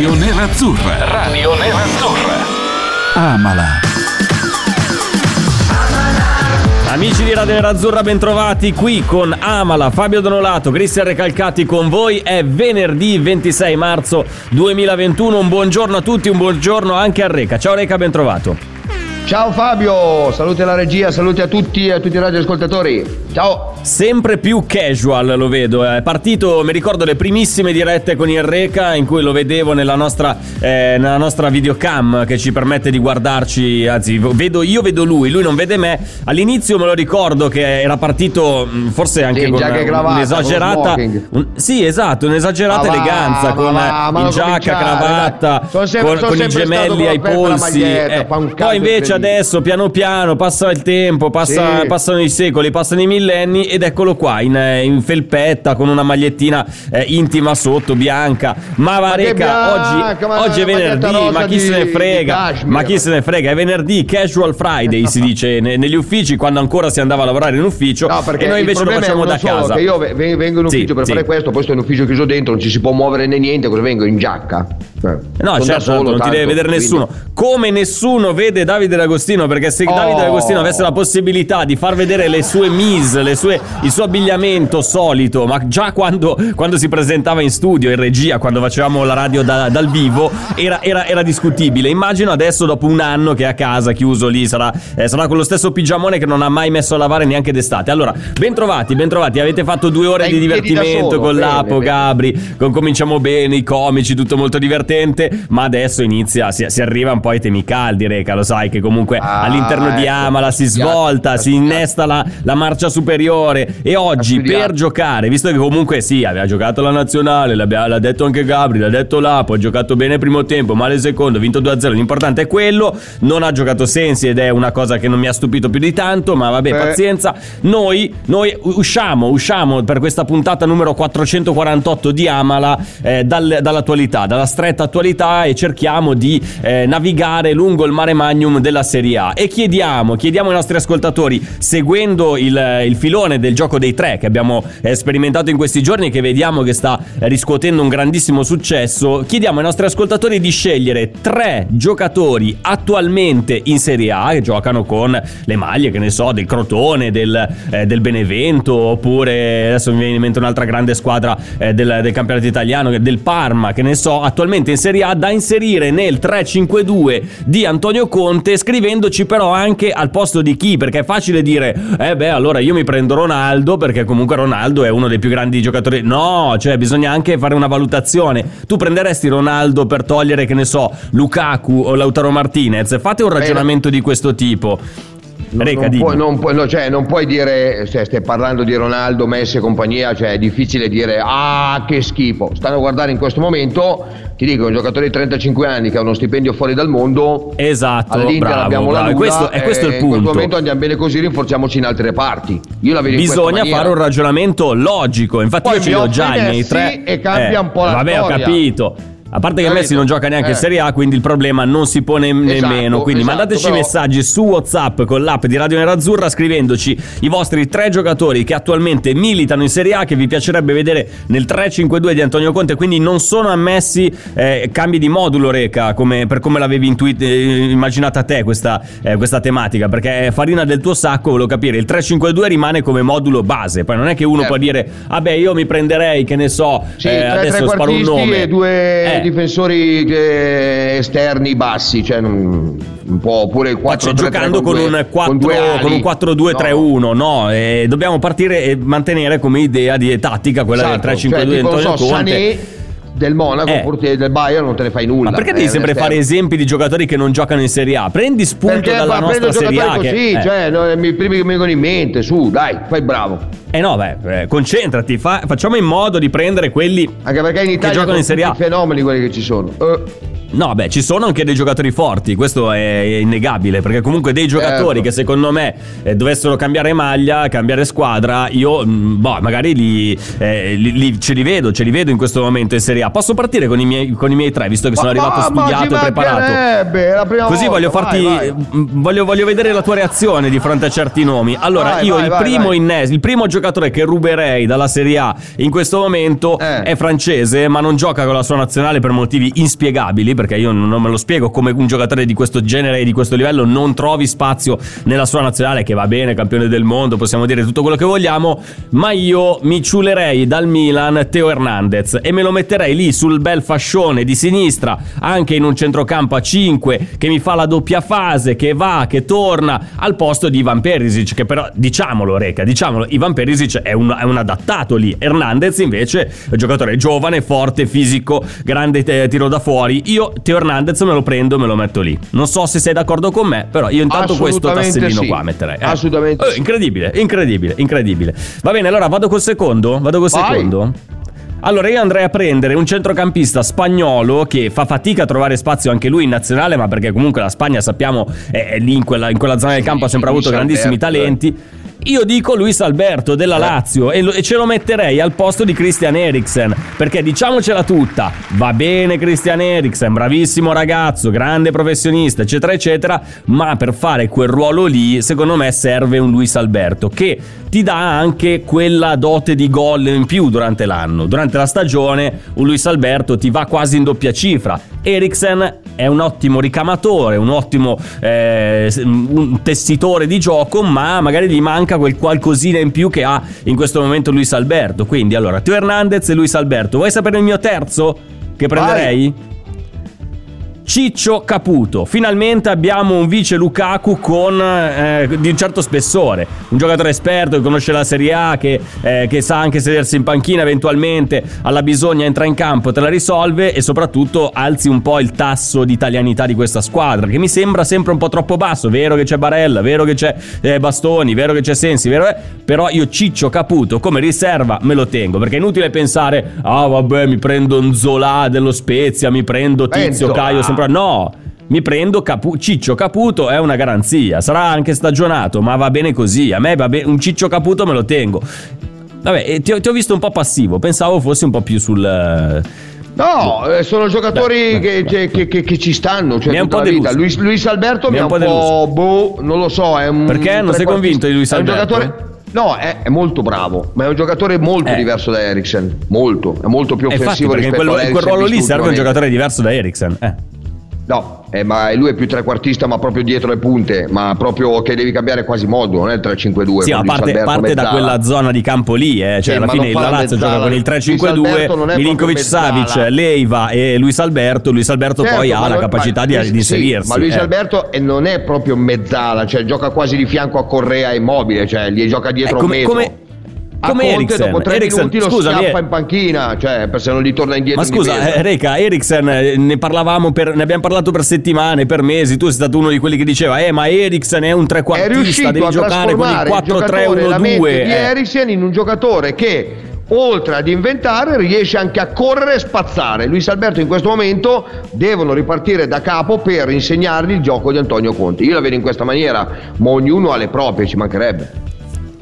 Radio Nerazzurra. Radio Nerazzurra. Amala. Amici di Radio Nerazzurra, bentrovati qui con Amala, Fabio Donolato, Cristian Recalcati con voi. È venerdì 26 marzo 2021. Un buongiorno a tutti, un buongiorno anche a Reca. Ciao Reca, bentrovato. Ciao Fabio, saluti alla regia, saluti a tutti e a tutti i radioascoltatori. Ciao. Sempre più casual lo vedo. È partito, mi ricordo le primissime dirette con il Reca in cui lo vedevo nella nostra, eh, nella nostra videocam che ci permette di guardarci. Anzi, vedo io, vedo lui, lui non vede me. All'inizio me lo ricordo che era partito mh, forse anche Sì, in con cravatta, un'esagerata. con un- sì, esatto, un'esagerata Ma va, eleganza ma con ma in non giacca, cravatta, dai. Sono sempre- con, sono con i gemelli ai polsi. eh. Poi invece incredibile. Adesso piano piano passa il tempo, passa- Sì. passano i secoli, passano i millenni ed eccolo qua in, eh, in felpetta con una magliettina eh, intima sotto, bianca. Ma va reca, oggi, ma oggi è venerdì, ma chi se ne di- frega? di. Ma chi se ne frega? È venerdì, casual Friday si dice ne- negli uffici quando ancora si andava a lavorare in ufficio No, perché e noi invece lo facciamo da solo, casa. Io ve- ve- vengo in Sì, ufficio per sì. fare questo, poi sto in ufficio chiuso dentro, non ci si può muovere né niente, cosa vengo? In giacca. Eh, No, certo, solo, non ti tanto, deve vedere quindi- nessuno. Come nessuno vede Davide D'Agostino, perché se Oh. Davide D'Agostino avesse la possibilità di far vedere le sue mise, le sue- il suo abbigliamento solito, ma già quando, quando si presentava in studio, in regia, quando facevamo la radio da- dal vivo, era, era- era discutibile. Immagino adesso, dopo un anno che è a casa, chiuso lì, sarà, eh, sarà con lo stesso pigiamone che non ha mai messo a lavare neanche d'estate. Allora, bentrovati, bentrovati. Avete fatto due ore Dai, di divertimento solo, con bene, l'Apo, bene. Gabri, con Cominciamo Bene, i comici, tutto molto divertente, ma adesso inizia, si, si arriva un po' ai temi caldi, Reca, lo sai che comunque Ah, all'interno di ecco, Amala si svolta, si innesta la, la marcia superiore. E oggi per giocare, visto che comunque sì, aveva giocato la nazionale, l'ha detto anche Gabri, l'ha detto Lapo, ha giocato bene il primo tempo, male il secondo, ha vinto 2-0, l'importante è quello, non ha giocato Sensi ed è una cosa che non mi ha stupito più di tanto, ma vabbè, Eh. pazienza, noi, noi usciamo, usciamo per questa puntata numero 448 di Amala eh, dal- dall'attualità, dalla stretta attualità e cerchiamo di eh, navigare lungo il mare magnum della Serie A. E chiediamo, chiediamo ai nostri ascoltatori, seguendo il, il filone del gioco dei tre che abbiamo eh, sperimentato in questi giorni e che vediamo che sta riscuotendo un grandissimo successo, chiediamo ai nostri ascoltatori di scegliere tre giocatori attualmente in Serie A che giocano con le maglie, che ne so, del Crotone, del, eh, del Benevento, oppure adesso mi viene in mente un'altra grande squadra eh, del, del campionato italiano, del Parma, che ne so, attualmente in Serie A, da inserire nel 3-5-2 di Antonio Conte, scrivendoci però anche al posto di chi, perché è facile dire, eh beh, allora io mi prendo Ronaldo, perché comunque Ronaldo è uno dei più grandi giocatori. No, cioè bisogna anche fare una valutazione. Tu prenderesti Ronaldo per togliere, che ne so, Lukaku o Lautaro Martinez? Fate un ragionamento di questo tipo. Non, Reca, non puoi, non puoi- no, cioè, non puoi dire, se stai parlando di Ronaldo, Messi e compagnia, cioè è difficile dire ah che schifo. Stanno a guardare in questo momento, ti dico, un giocatore di 35 anni che ha uno stipendio fuori dal mondo, Esatto, bravo, abbiamo bravo. la Lula, questo, e questo è il e In questo punto. momento andiamo bene così, rinforziamoci in altre parti. Io la vedo Bisogna fare un ragionamento logico. Infatti, Poi io ce ho offri già i miei Messi tre. e cambia un po' la Vabbè, ho storia. capito. A parte che Capito? Messi non gioca neanche in Eh. Serie A, quindi il problema non si pone nemmeno. Quindi esatto, mandateci però- messaggi su WhatsApp con l'app di Radio Nerazzurra scrivendoci i vostri tre giocatori che attualmente militano in Serie A che vi piacerebbe vedere nel 3-5-2 di Antonio Conte. Quindi non sono ammessi eh, cambi di modulo, Reca, come, per come l'avevi intuit- eh, immaginata te questa, eh, questa tematica. Perché è farina del tuo sacco, volevo capire. Il 3-5-2 rimane come modulo base. Poi non è che uno Certo. può dire, vabbè, io mi prenderei, che ne so, Sì, adesso sparo un nome. e due Eh. difensori eh, esterni bassi, cioè non, un po' oppure il Ma 4 c'è giocando con, un 4, con un 4-2-3-1, no? E dobbiamo partire e mantenere come idea di tattica quella Esatto, del 3-5-2 cioè, Antonio so, Conte. Sané del Monaco, Eh. portiere del Bayern non te ne fai nulla. Ma perché eh, devi sempre esterno. fare esempi di giocatori che non giocano in Serie A? Prendi spunto Perché dalla nostra Serie A. giocatori Che, così, eh. cioè, no, i primi che mi vengono in mente, su, dai, fai bravo. Eh no, beh, eh, concentrati, fa- facciamo in modo di prendere quelli Anche perché in Italia giocano sono in Serie A. fenomeni quelli che ci sono. Eh, No, beh, ci sono anche dei giocatori forti, questo è innegabile, perché comunque dei giocatori Certo. che secondo me eh, dovessero cambiare maglia, cambiare squadra, io mh, boh, magari li, eh, li- li- ce li vedo, ce li vedo in questo momento in Serie A. Posso partire con i miei, con i miei tre, visto che sono Ma- arrivato ma- studiato e preparato. Così volta, voglio farti. vai, vai. mh, Voglio, voglio vedere la tua reazione di fronte a certi nomi. Allora, Vai, io il primo innes- il primo giocatore che ruberei dalla Serie A in questo momento Eh. è francese, ma non gioca con la sua nazionale per motivi inspiegabili. Perché io non me lo spiego come un giocatore di questo genere e di questo livello non trovi spazio nella sua nazionale, che va bene, campione del mondo, possiamo dire tutto quello che vogliamo. Ma io mi ciulerei dal Milan Teo Hernandez e me lo metterei lì sul bel fascione di sinistra, anche in un centrocampo a 5 che mi fa la doppia fase, che va, che torna al posto di Ivan Perisic, che però diciamolo, Reca, diciamolo, Ivan Perisic è un, è un adattato lì. Hernandez invece è un giocatore giovane, forte, fisico, grande eh, tiro da fuori. Io Teo Hernandez me lo prendo e me lo metto lì. Non so se sei d'accordo con me, però io intanto questo tassellino sì. qua metterei. eh. Assolutamente Eh, incredibile, incredibile, incredibile. Va bene, allora vado col secondo? Vado col Vai. secondo? Allora io andrei a prendere un centrocampista spagnolo che fa fatica a trovare spazio anche lui in nazionale, ma perché comunque la Spagna sappiamo è, è lì in quella, in quella zona del campo ha sempre avuto grandissimi eh. talenti. Io dico Luis Alberto della Lazio e, lo- e ce lo metterei al posto di Christian Eriksen perché diciamocela tutta, va bene Christian Eriksen, bravissimo ragazzo, grande professionista, eccetera, eccetera, ma per fare quel ruolo lì, secondo me serve un Luis Alberto che ti dà anche quella dote di gol in più durante l'anno. Durante la stagione un Luis Alberto ti va quasi in doppia cifra. Eriksen è un ottimo ricamatore, un ottimo eh, un tessitore di gioco, ma magari gli manca quel qualcosina in più che ha in questo momento Luis Alberto. Quindi allora, Teo Hernandez e Luis Alberto. Vuoi sapere il mio terzo? Che prenderei? Ciccio Caputo. Finalmente abbiamo un vice Lukaku con, eh, di un certo spessore. Un giocatore esperto che conosce la Serie A, che, eh, che sa anche sedersi in panchina eventualmente. Alla bisogna entra in campo, te la risolve e soprattutto alzi un po' il tasso di italianità di questa squadra, che mi sembra sempre un po' troppo basso. Vero che c'è Barella, vero che c'è eh, Bastoni, vero che c'è Sensi, vero è- però io Ciccio Caputo come riserva me lo tengo, perché è inutile pensare, ah vabbè mi prendo un Zola dello Spezia, mi prendo Tizio Enzo, Caio, ah. Sempre No, mi prendo Capu- Ciccio Caputo, è una garanzia. Sarà anche stagionato, ma va bene così. A me va bene, un Ciccio Caputo me lo tengo. Vabbè, ti ho, ti ho visto un po' passivo, pensavo fossi un po' più sul... No, eh, sono giocatori Beh, che, beh, che- che- che ci stanno, cioè Mi è un po' deluso. Luis, Luis Alberto Mi mi è un un po' po', boh, non lo so, è un Perché? Non sei convinto di Luis è un Alberto? giocatore- No, è, è molto bravo, ma è un giocatore molto Eh. diverso da Eriksen, molto, è molto più eh, infatti, offensivo perché in rispetto quel, a in quel Eriksen ruolo lì serve un giocatore diverso da Eriksen. Eh. No, eh, ma lui è più trequartista, ma proprio dietro le punte, ma proprio che devi cambiare quasi modo, non è il 3-5-2. Sì, ma parte, parte da quella zona di campo lì, eh. cioè Sì, alla fine la Lazio mezzala. gioca con il Luis Alberto 3-5-2, non è Milinkovic Savic. Leiva e Luis Alberto. Luis Alberto Certo, poi ha la capacità di, di inserirsi. ma Luis eh. Alberto non è proprio mezzala, cioè gioca quasi di fianco a Correa immobile, cioè gli gioca dietro Eh, come- un metro. come- come Conte Eriksen. dopo tre Eriksen, minuti lo scusami, eh. in panchina, cioè per se non gli torna indietro Ma scusa, eh, Reca, Eriksen, eh, ne parlavamo per, ne abbiamo parlato per settimane, per mesi. Tu sei stato uno di quelli che diceva, eh, ma Eriksen è un trequartista, devi giocare con il trasformare il giocatore, la mente 4-3-1-2. di eh. Eriksen in un giocatore che oltre ad inventare riesce anche a correre e spazzare Luis Alberto in questo momento devono ripartire da capo per insegnargli il gioco di Antonio Conte io la vedo in questa maniera ma ognuno ha le proprie ci mancherebbe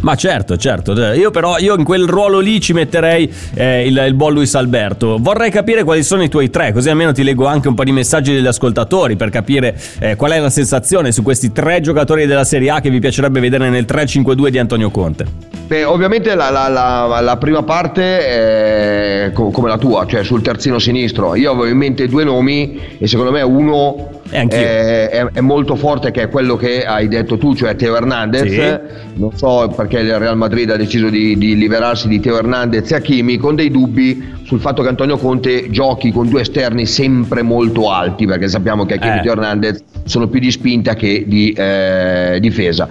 Ma certo, certo. Io però io in quel ruolo lì ci metterei eh, il, il buon Luis Alberto. Vorrei capire quali sono i tuoi tre, così almeno ti leggo anche un po' di messaggi degli ascoltatori per capire eh, qual è la sensazione su questi tre giocatori della Serie A che vi piacerebbe vedere nel 3-5-2 di Antonio Conte. Beh, ovviamente la, la- la- la prima parte è co- come la tua, cioè sul terzino sinistro. Io avevo in mente due nomi e secondo me uno è, è- è molto forte, che è quello che hai detto tu, cioè Teo Hernandez. Sì. Non so perché il Real Madrid ha deciso di, di liberarsi di Teo Hernandez e Hakimi con dei dubbi sul fatto che Antonio Conte giochi con due esterni sempre molto alti, perché sappiamo che Hakimi Eh. e Teo Hernandez sono più di spinta che di eh, difesa.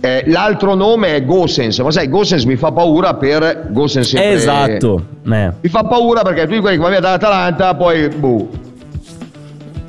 Eh, l'altro nome è Gosens, ma sai, Gosens mi fa paura per Gosens sempre- Esatto. Eh. Mi fa paura perché tu quelli che va via dall'Atalanta, poi boh.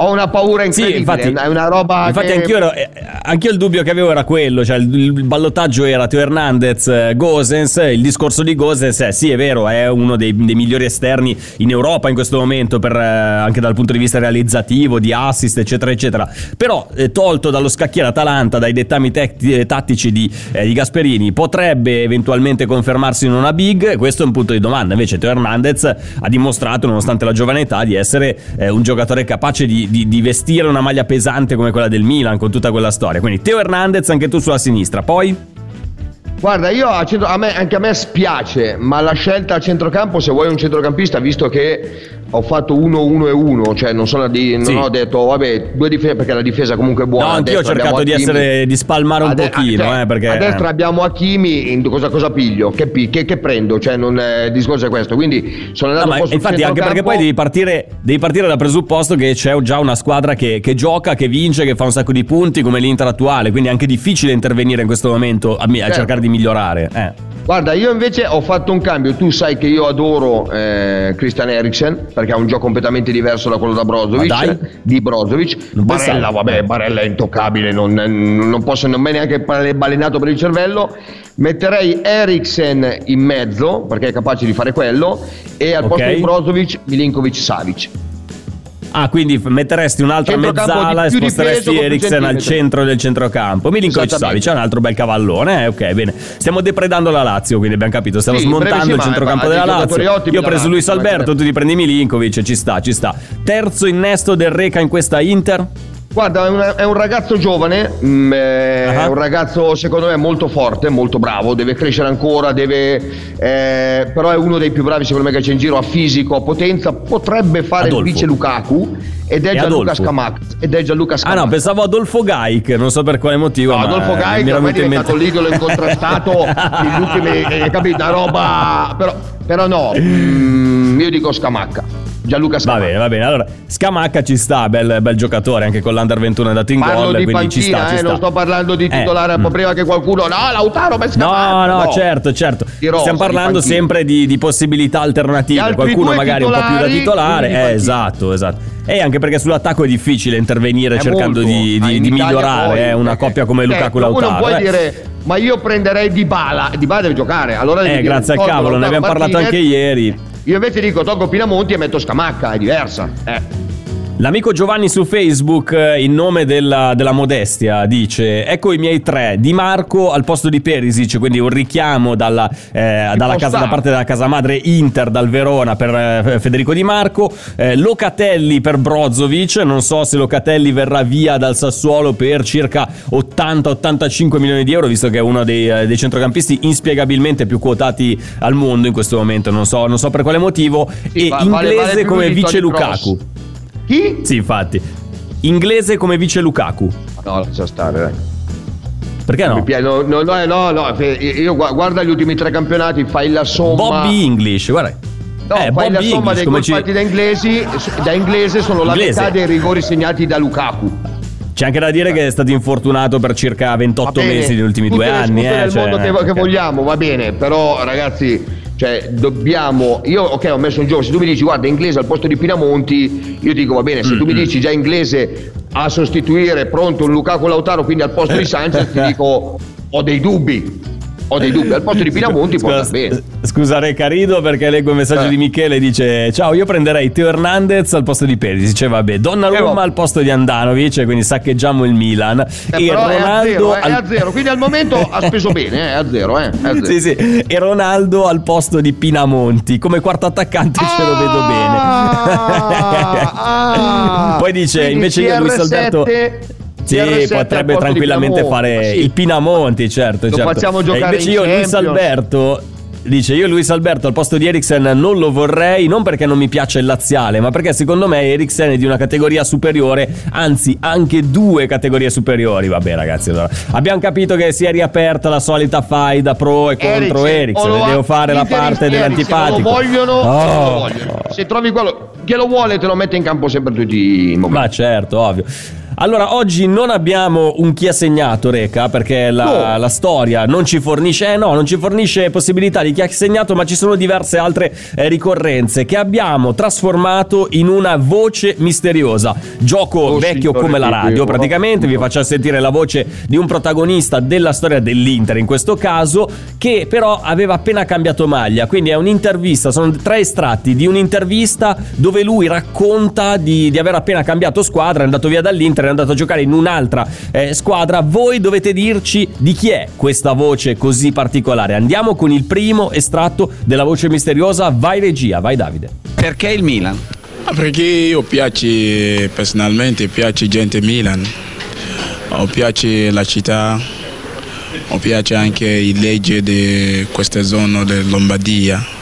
Ho una paura incredibile. infatti- è una roba. Infatti, che... anch'io, ero- eh, anch'io il dubbio che avevo era quello: cioè il, il ballottaggio era Teo Hernandez, eh, Gosens. Il discorso di Gosens, eh, sì, è vero, è uno dei, dei migliori esterni in Europa in questo momento, per, anche dal punto di vista realizzativo, di assist, eccetera, eccetera. Però, tolto dallo scacchiere Atalanta, dai dettami tec- tattici di, eh, di Gasperini, potrebbe eventualmente confermarsi in una big. Questo è un punto di domanda. Invece, Teo Hernandez ha dimostrato, nonostante la giovane età, di essere eh, un giocatore capace di, di- di vestire una maglia pesante come quella del Milan, con tutta quella storia. Quindi, Teo Hernandez, anche tu sulla sinistra. Poi. Guarda, io a centro- a me- anche a me spiace, ma la scelta a centrocampo, se vuoi un centrocampista, visto che ho fatto 1-1 e 1, cioè non, sono di- non Sì. ho detto, vabbè, due difese perché la difesa comunque è buona. No, a anch'io ho cercato di essere- di spalmare un A de- pochino, cioè, eh, perché- A destra abbiamo Hakimi, cosa, cosa piglio? Che, che- che prendo? Cioè, non, eh, il discorso è questo. Quindi sono No, andato ma un po' infatti, anche perché poi devi partire, devi partire dal presupposto che c'è già una squadra che, che gioca, che vince, che fa un sacco di punti, come l'Inter attuale. Quindi è anche difficile intervenire in questo momento a, a Certo. cercare di migliorare. Eh. Guarda, io invece ho fatto un cambio. Tu sai che io adoro eh, Christian Eriksen perché ha un gioco completamente diverso da quello da Brozovic. Di Brozovic. Non Barella, pensavo. vabbè, Barella è intoccabile, non, non posso nemmeno neanche balenato per il cervello. Metterei Eriksen in mezzo perché è capace di fare quello. E al Ok. posto di Brozovic, Milinkovic Savic. Ah, quindi metteresti un'altra mezzala e sposteresti Eriksen al centro del centrocampo. Milinkovic. Savic è un altro bel cavallone. Eh, ok, bene. Stiamo depredando la Lazio, quindi abbiamo capito. Stiamo Sì, smontando il ma- centrocampo della Lazio. Io ho preso Luis come Alberto, dire. tu ti prendi Milinkovic, ci sta, ci sta. Terzo innesto del Reca in questa Inter. Guarda, è, una- è un ragazzo giovane, mm, eh, Ah. è un ragazzo secondo me molto forte, molto bravo, deve crescere ancora, deve, eh, però è uno dei più bravi secondo me che c'è in giro, a fisico, a potenza, potrebbe fare Adolfo. il vice Lukaku ed è Gianluca. Scamacca. Ed è Gianluca Ah Scamacca. no, pensavo Adolfo Gaik, non so per quale motivo. No, ma Adolfo Gai mi era ormai è diventato mente- l'idolo incontrastato negli ultimi, eh, capito? Una roba, però, però no, mm, io dico Scamacca, Gianluca Va Scamacca. bene, va bene. Allora, Scamacca ci sta, bel, bel giocatore, anche con l'Under 21 è andato in Parlo gol, di quindi ci sta, panchina, ci eh, sta. non sto parlando di Eh, titolare un po' prima che qualcuno. No, Lautaro per No, Scamacca. no, certo, certo. Di rosa, Stiamo di parlando panchina. sempre di, di possibilità alternative. Qualcuno magari un po' più da titolare. di Eh, panchina. esatto, esatto. E anche perché sull'attacco è difficile intervenire È cercando molto. di, Ah, di- di migliorare eh, una perché- coppia come certo, Lukaku uno Lautaro. puoi eh. dire, ma io prenderei Di Bala. Di Bala deve giocare. Allora Eh, grazie al cavolo, ne abbiamo parlato anche ieri. Io invece dico, tolgo Pinamonti e metto Scamacca, è diversa. Eh. L'amico Giovanni su Facebook, eh, in nome della, della modestia, dice: Ecco i miei tre. Di Marco al posto di Perisic, quindi un richiamo dalla, eh, dalla casa, da parte della casa madre Inter dal Verona per eh, Federico Di Marco. eh, Locatelli per Brozovic. Non so se Locatelli verrà via dal Sassuolo per circa 80-85 milioni di euro, visto che è uno dei, eh, dei centrocampisti inspiegabilmente più quotati al mondo in questo momento. Non so, non so per quale motivo. Sì, e va- vale- inglese vale più come vice Toni Kroos. Chi? Sì, infatti. Inglese come vice Lukaku. No, lascia stare, dai. Perché no? No, no, no, no, no, fe- io gu- guarda gli ultimi tre campionati, fai la somma. Bobby English, guarda. No, eh, fai la Bobby somma English, dei gol ci- fatti da inglesi, da inglese sono la Inglese. metà dei rigori segnati da Lukaku. C'è anche da dire che è stato infortunato per circa 28 Va bene, mesi negli ultimi due anni. scuse Eh, del cioè, mondo che, eh, che vogliamo, va bene, però ragazzi, cioè, dobbiamo. Io, ok, ho messo un gioco. Se tu mi dici, guarda, inglese al posto di Pinamonti, io dico, va bene. Se tu mi dici già inglese a sostituire pronto un Lukaku Lautaro, quindi al posto di Sanchez, ti dico, ho dei dubbi. Ho dei dubbi. Al posto di Pinamonti può andare bene. Scusa Reca, rido perché leggo il messaggio Eh. di Michele dice Ciao, io prenderei Teo Hernandez al posto di Perisic Dice vabbè, Donnarumma Eh, al posto di Andanovic Quindi saccheggiamo il Milan Eh, E però è a Ronaldo zero, eh, è al- a zero. Quindi al momento ha speso bene, eh, è a zero, eh, a zero. Sì, sì. E Ronaldo al posto di Pinamonti Come quarto attaccante ce lo vedo bene Ah, ah. Poi dice invece io Luis CR7 Alberto Sì, CR7 al potrebbe tranquillamente fare Sì. il Pinamonti, certo. Lo certo. facciamo E giocare invece in io, Luis Champions. Alberto. Dice io Luis Alberto al posto di Eriksen non lo vorrei non perché non mi piace il laziale ma perché secondo me Eriksen è di una categoria superiore anzi anche due categorie superiori vabbè ragazzi allora abbiamo capito che si è riaperta la solita faida pro e contro Eriksen e ha- devo fare la parte dell'antipatico Se lo vogliono, o non lo Oh. vogliono. Se trovi quello che lo vuole, te lo mette in campo sempre tutti i momenti. Ma certo, ovvio. Allora, oggi non abbiamo un chi ha segnato, Reca, perché la, No. la storia non ci fornisce, eh, no, non ci fornisce possibilità di chi ha segnato, ma ci sono diverse altre eh, ricorrenze che abbiamo trasformato in una voce misteriosa. Gioco Oh, vecchio come la Dio, radio, praticamente vi faccio sentire la voce di un protagonista della storia dell'Inter in questo caso, che però aveva appena cambiato maglia, quindi è un'intervista, sono tre estratti di un'intervista dove lui racconta di, di aver appena cambiato squadra, è andato via dall'Inter, è andato a giocare in un'altra eh, squadra. Voi dovete dirci di chi è questa voce così particolare. Andiamo con il primo estratto della voce misteriosa. Vai regia, vai Davide. Perché il Milan? Ah, Perché io piace personalmente, piace gente Milan, o piace la città, o piace anche il legge di queste zone della Lombardia.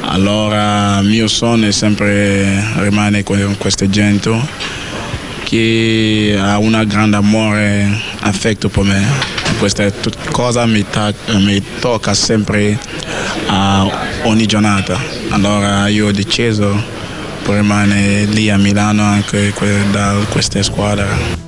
Allora il mio sogno è sempre rimane con questa gente che ha un grande amore, affetto per me. Questa cosa mi, mi tocca sempre a ogni giornata. Allora io ho deciso per rimanere lì a Milano anche da questa squadra.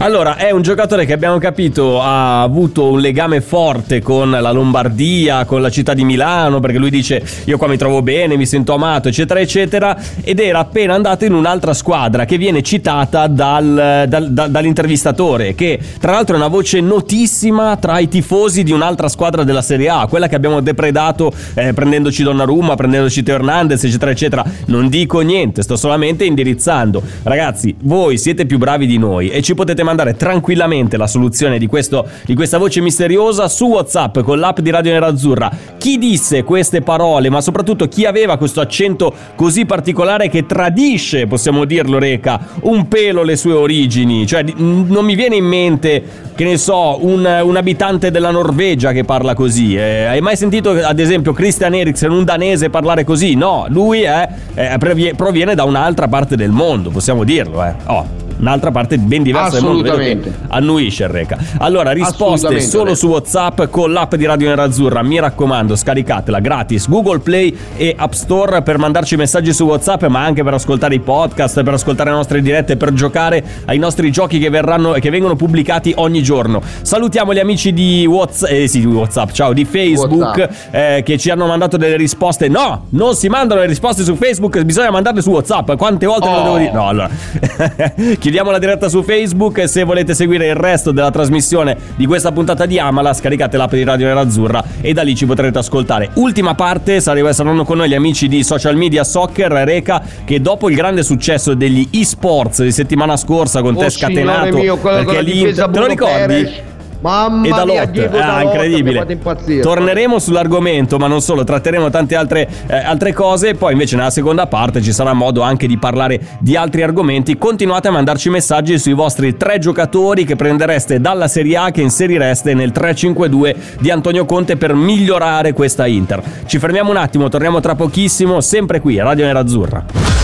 Allora, è un giocatore che abbiamo capito ha avuto un legame forte con la Lombardia, con la città di Milano, perché lui dice io qua mi trovo bene, mi sento amato, eccetera, eccetera, ed era appena andato in un'altra squadra che viene citata dal- dal- da- dall'intervistatore, che tra l'altro è una voce notissima tra i tifosi di un'altra squadra della Serie A, quella che abbiamo depredato eh, prendendoci Donnarumma, prendendoci Teo Hernandez, eccetera, eccetera. Non dico niente, sto solamente indirizzando. Ragazzi, voi siete più bravi di noi e ci potete mandare tranquillamente la soluzione di, questo, di questa voce misteriosa su WhatsApp con l'app di Radio Nerazzurra. Chi disse queste parole, ma soprattutto chi aveva questo accento così particolare che tradisce, possiamo dirlo, Reca, un pelo le sue origini? Cioè, non mi viene in mente, che ne so, un, un abitante della Norvegia che parla così. Eh, hai mai sentito, ad esempio, Christian Eriksen, un danese, parlare così? No, lui è, è- provie- proviene da un'altra parte del mondo, possiamo dirlo, eh. Oh. Un'altra parte ben diversa del mondo. Che Assolutamente. Annuisce il Reca. Allora, risposte solo su WhatsApp con l'app di Radio Nerazzurra. Mi raccomando, scaricatela gratis. Google Play e App Store per mandarci messaggi su WhatsApp, ma anche per ascoltare i podcast, per ascoltare le nostre dirette, per giocare ai nostri giochi che verranno e che vengono pubblicati ogni giorno. Salutiamo gli amici di WhatsApp, eh sì, di WhatsApp, ciao, di Facebook eh, che ci hanno mandato delle risposte. No, non si mandano le risposte su Facebook, bisogna mandarle su WhatsApp. Quante volte ve lo Oh. devo dire? No, allora. Chiudiamo la diretta su Facebook e se volete seguire il resto della trasmissione di questa puntata di Amala, scaricate l'app di Radio Nerazzurra e da lì ci potrete ascoltare. Ultima parte, saranno con noi gli amici di Social Media Soccer Reca che dopo il grande successo degli esports di settimana scorsa con Oh, te signore scatenato mio, perché difesa te lo ricordi? Perez. Mamma e da mia, Lot, Diego ah, Dalot, incredibile. impazzire. Torneremo sull'argomento, ma non solo, tratteremo tante altre, eh, altre cose. Poi, invece, nella seconda parte ci sarà modo anche di parlare di altri argomenti. Continuate a mandarci messaggi sui vostri tre giocatori che prendereste dalla Serie A che inserireste nel 3-5-2 di Antonio Conte per migliorare questa Inter. Ci fermiamo un attimo, torniamo tra pochissimo, sempre qui Radio Nerazzurra.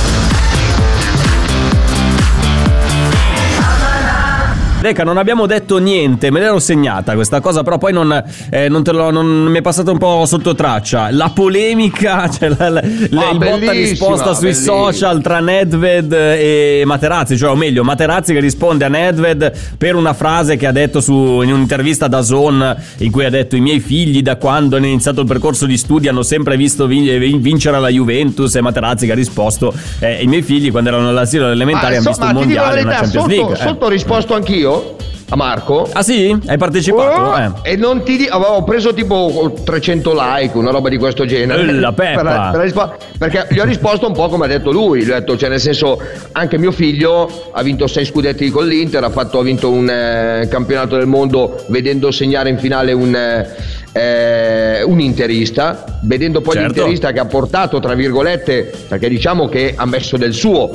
Reca, non abbiamo detto niente, me l'ero segnata questa cosa, però poi non, eh, non te l'ho- non mi è passata un po' sotto traccia. La polemica, cioè la, la- Ah, il botta risposta sui bellissima. social tra Nedved e Materazzi, cioè o meglio, Materazzi che risponde a Nedved per una frase che ha detto su, in un'intervista da Zone in cui ha detto i miei figli da quando hanno iniziato il percorso di studi hanno sempre visto vin- vin- vincere la Juventus e Materazzi che ha risposto eh, i miei figli quando erano all'asilo elementare hanno visto un mondiale e una verità, Champions sotto, League. eh. sotto ho risposto anch'io a Marco. Ah sì? Hai partecipato? Oh, Eh. E non ti dico, avevo preso tipo 300 like, una roba di questo genere. Eh, la peppa. Per per perché gli ho risposto un po' come ha detto lui. Gli ho detto, cioè, nel senso, anche mio figlio ha vinto 6 scudetti con l'Inter, ha, fatto, ha vinto un eh, campionato del mondo vedendo segnare in finale un. eh, un interista, vedendo poi Certo. l'interista che ha portato, tra virgolette, perché diciamo che ha messo del suo,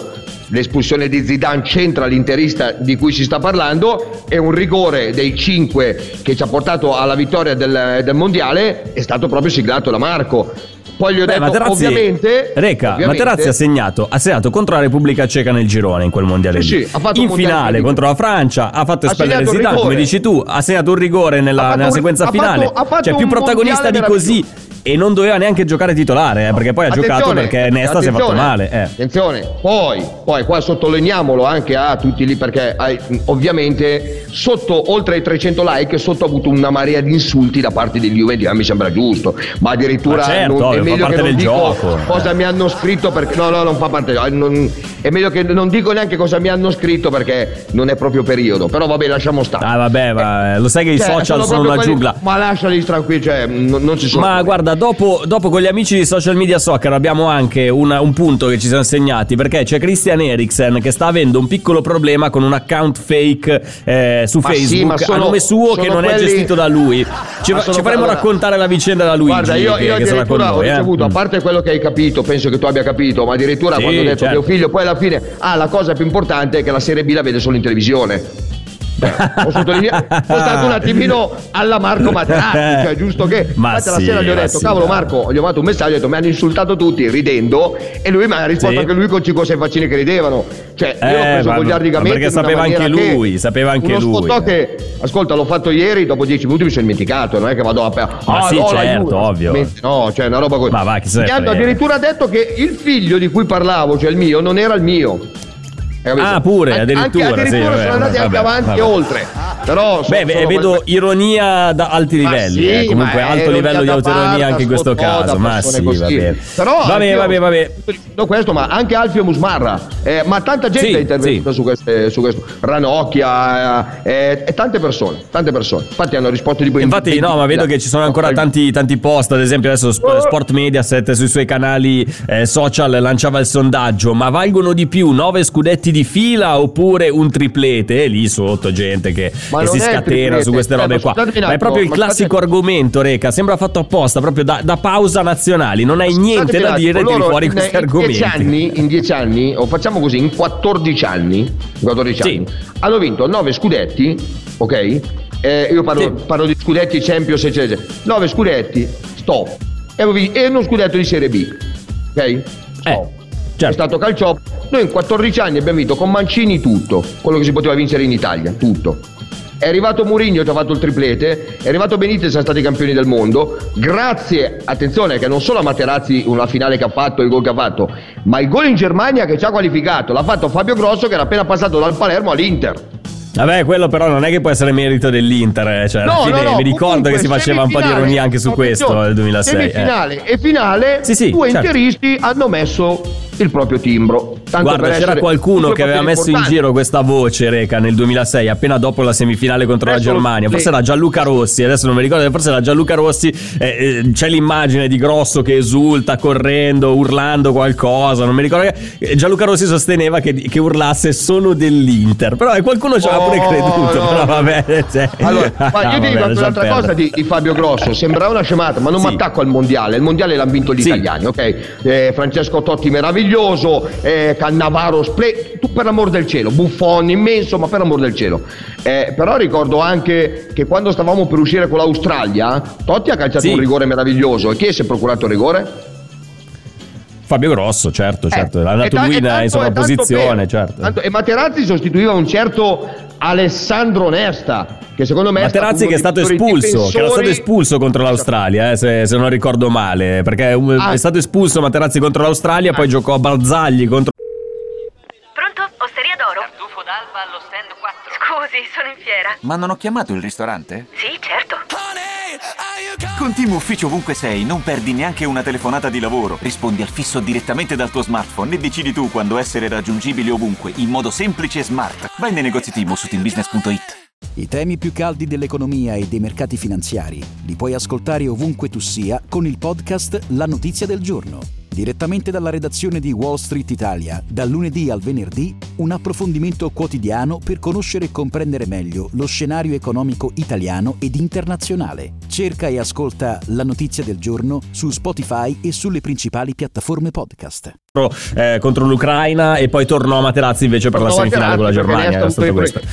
l'espulsione di Zidane c'entra l'interista di cui si sta parlando. E un rigore dei 5 che ci ha portato alla vittoria del, del mondiale. È stato proprio siglato da Marco. Poi gli ho Beh, detto Materazzi, ovviamente Reca, ovviamente- Materazzi ha segnato, ha segnato contro la Repubblica Ceca nel girone in quel mondiale Sì, sì, ha fatto in finale contro la Francia ha fatto espellere Zidane, come dici tu, ha segnato un rigore nella, nella un- sequenza finale. fatto- cioè più protagonista di così e non doveva neanche giocare titolare, eh, perché poi ha giocato perché Nesta si è fatto male. eh. Attenzione, poi, poi qua sottolineiamolo anche a tutti lì perché eh, ovviamente sotto oltre ai 300 like sotto ha avuto una marea di insulti da parte degli Juventus, a me sembra giusto, ma addirittura Ma certo, non- ovvio, è meglio che non del dico gioco. cosa Eh. mi hanno scritto perché no no non fa parte eh, non- è meglio che non dico neanche cosa mi hanno scritto perché non è proprio periodo, però vabbè lasciamo stare. Ah, vabbè, ma eh, lo sai che i Cioè, social sono proprio una quelli- giungla. Ma lasciali tranquilli, cioè, non, non ci sono. Ma guarda, dopo, dopo con gli amici di Social Media Soccer abbiamo anche una- un punto che ci siamo segnati perché c'è Christian Eriksen che sta avendo un piccolo problema con un account fake eh, su Ma sì, Facebook ma sono- a nome suo che non è quelli- gestito da lui. Ci, Ma ci sono- faremo allora- raccontare la vicenda da Luigi Guarda, io, che, io che sarà con addirittura ho noi. eh. ricevuto, a Mm. parte quello che hai capito, penso che tu abbia capito, ma addirittura Sì, quando ho detto certo. mio figlio, poi alla fine, ah, la cosa più importante è che la Serie B la vede solo in televisione. Ho sottolineato, sono stato un attimino alla Marco Materazzi, cioè giusto che Ma infatti la sì, sera gli ho detto, sì, cavolo. Marco, gli ho mandato un messaggio, ho detto mi hanno insultato tutti ridendo e lui mi ha risposto Sì. anche lui con 5 o 6 faccine che ridevano. Cioè, io Eh, l'ho preso ma- goliardicamente ma perché sapeva anche lui, sapeva anche uno lui, eh. che, ascolta, l'ho fatto ieri, dopo 10 minuti mi sono dimenticato, non è che vado a... Ma ah, sì, no, certo, ovvio. No, cioè una roba così. Ma va, chi Mi hanno addirittura detto che il figlio di cui parlavo, cioè il mio, non era il mio. Capito? Ah, pure, Anche- addirittura, Anche, sì, addirittura vabbè, sono andati vabbè, anche avanti vabbè. e oltre. Però Beh, sono- vedo queste- ironia da alti livelli, sì, eh, comunque alto livello di autoironia anche in questo caso. Ma sì, va bene. Però anche io- vabbè, vabbè. No, questo, ma anche Alfio Musmarra, eh, ma tanta gente Sì, è intervenuta su, queste, su questo. Ranocchia eh, e tante persone, tante persone. Infatti hanno risposto di Infatti, no, ma vedo che ci sono ancora tanti, tanti post. Ad esempio, adesso Sp- Sport Mediaset sui suoi canali eh, social lanciava il sondaggio: ma valgono di più 9 scudetti di fila oppure un triplete? E lì sotto gente che, Ma che si scatena su queste eh, robe ma qua. Ma è proprio il classico scusate- argomento, Reca. Sembra fatto apposta, proprio da, da pausa nazionali. Non hai niente da dire, tiri fuori in- questi in argomenti. dieci anni, in 10 anni, o facciamo così, in 14 anni, in 14 Sì. anni hanno vinto 9 scudetti, ok? Eh, io parlo, Sì. parlo di scudetti Champions, eccetera, eccetera. 9 scudetti, stop. E, e uno scudetto di Serie B, ok? Stop. Eh, certo. È stato calcio. Noi in 14 anni abbiamo vinto con Mancini tutto, quello che si poteva vincere in Italia, tutto. È arrivato Mourinho che ha fatto il triplete, è arrivato Benitez, sono stati campioni del mondo. Grazie, attenzione, che non solo a Materazzi una finale che ha fatto, il gol che ha fatto, ma il gol in Germania che ci ha qualificato, l'ha fatto Fabio Grosso che era appena passato dal Palermo all'Inter. Vabbè, quello però non è che può essere merito dell'Inter. eh, Cioè, alla No, fine no, no, mi ricordo comunque, che si faceva un po' di ironia anche su questo nel 2006. eh. Semifinale e finale, Sì, sì, due certo. interisti hanno messo il proprio timbro. Tanto Guarda, c'era qualcuno che aveva messo in importanti. giro questa voce, Reca, nel 2006, appena dopo la semifinale contro la Adesso- Germania. Forse sì. era Gianluca Rossi, adesso non mi ricordo, forse era Gianluca Rossi. eh, eh, c'è l'immagine di Grosso che esulta, correndo, urlando qualcosa. Non mi ricordo. che- eh, Gianluca Rossi sosteneva che, che urlasse sono dell'Inter. Però eh, qualcuno ci aveva pure Oh, creduto. no. Però vabbè. Cioè. Allora, guarda, io Ah, ti dico un'altra cosa di, di Fabio Grosso, sembrava una scemata, ma non Sì. mi attacco al mondiale, il mondiale l'hanno vinto gli Sì. italiani, ok? Eh, Francesco Totti meraviglioso, eh, Cannavaro splendido, tu per l'amor del cielo, Buffon immenso, ma per l'amor del cielo. Eh, però ricordo anche che quando stavamo per uscire con l'Australia, Totti ha calciato Sì. un rigore meraviglioso, e chi si è procurato il rigore? Fabio Grosso, certo, certo. Eh, è e andato ta- lui in, sovrapposizione, certo. tanto- e Materazzi sostituiva un certo Alessandro Nesta, che secondo me Materazzi che è stato espulso, che era stato difensori- espulso contro l'Australia, eh, se, se non ricordo male, perché Ah. è stato espulso Materazzi contro l'Australia, poi giocò a Barzagli contro... Pronto? Osteria d'oro? Tartufo d'alba allo stand 4. Scusi, sono in fiera. Ma non ho chiamato il ristorante? Sì, certo. Con Team Ufficio ovunque sei, non perdi neanche una telefonata di lavoro. Rispondi al fisso direttamente dal tuo smartphone e decidi tu quando essere raggiungibile ovunque, in modo semplice e smart. Vai nei negozi Team su teambusiness.it. I temi più caldi dell'economia e dei mercati finanziari li puoi ascoltare ovunque tu sia con il podcast La notizia del giorno. Direttamente dalla redazione di Wall Street Italia, dal lunedì al venerdì, un approfondimento quotidiano per conoscere e comprendere meglio lo scenario economico italiano ed internazionale. Cerca e ascolta La notizia del giorno su Spotify e sulle principali piattaforme podcast. eh, contro l'Ucraina e poi tornò a Materazzi invece per la No, semifinale con la Germania.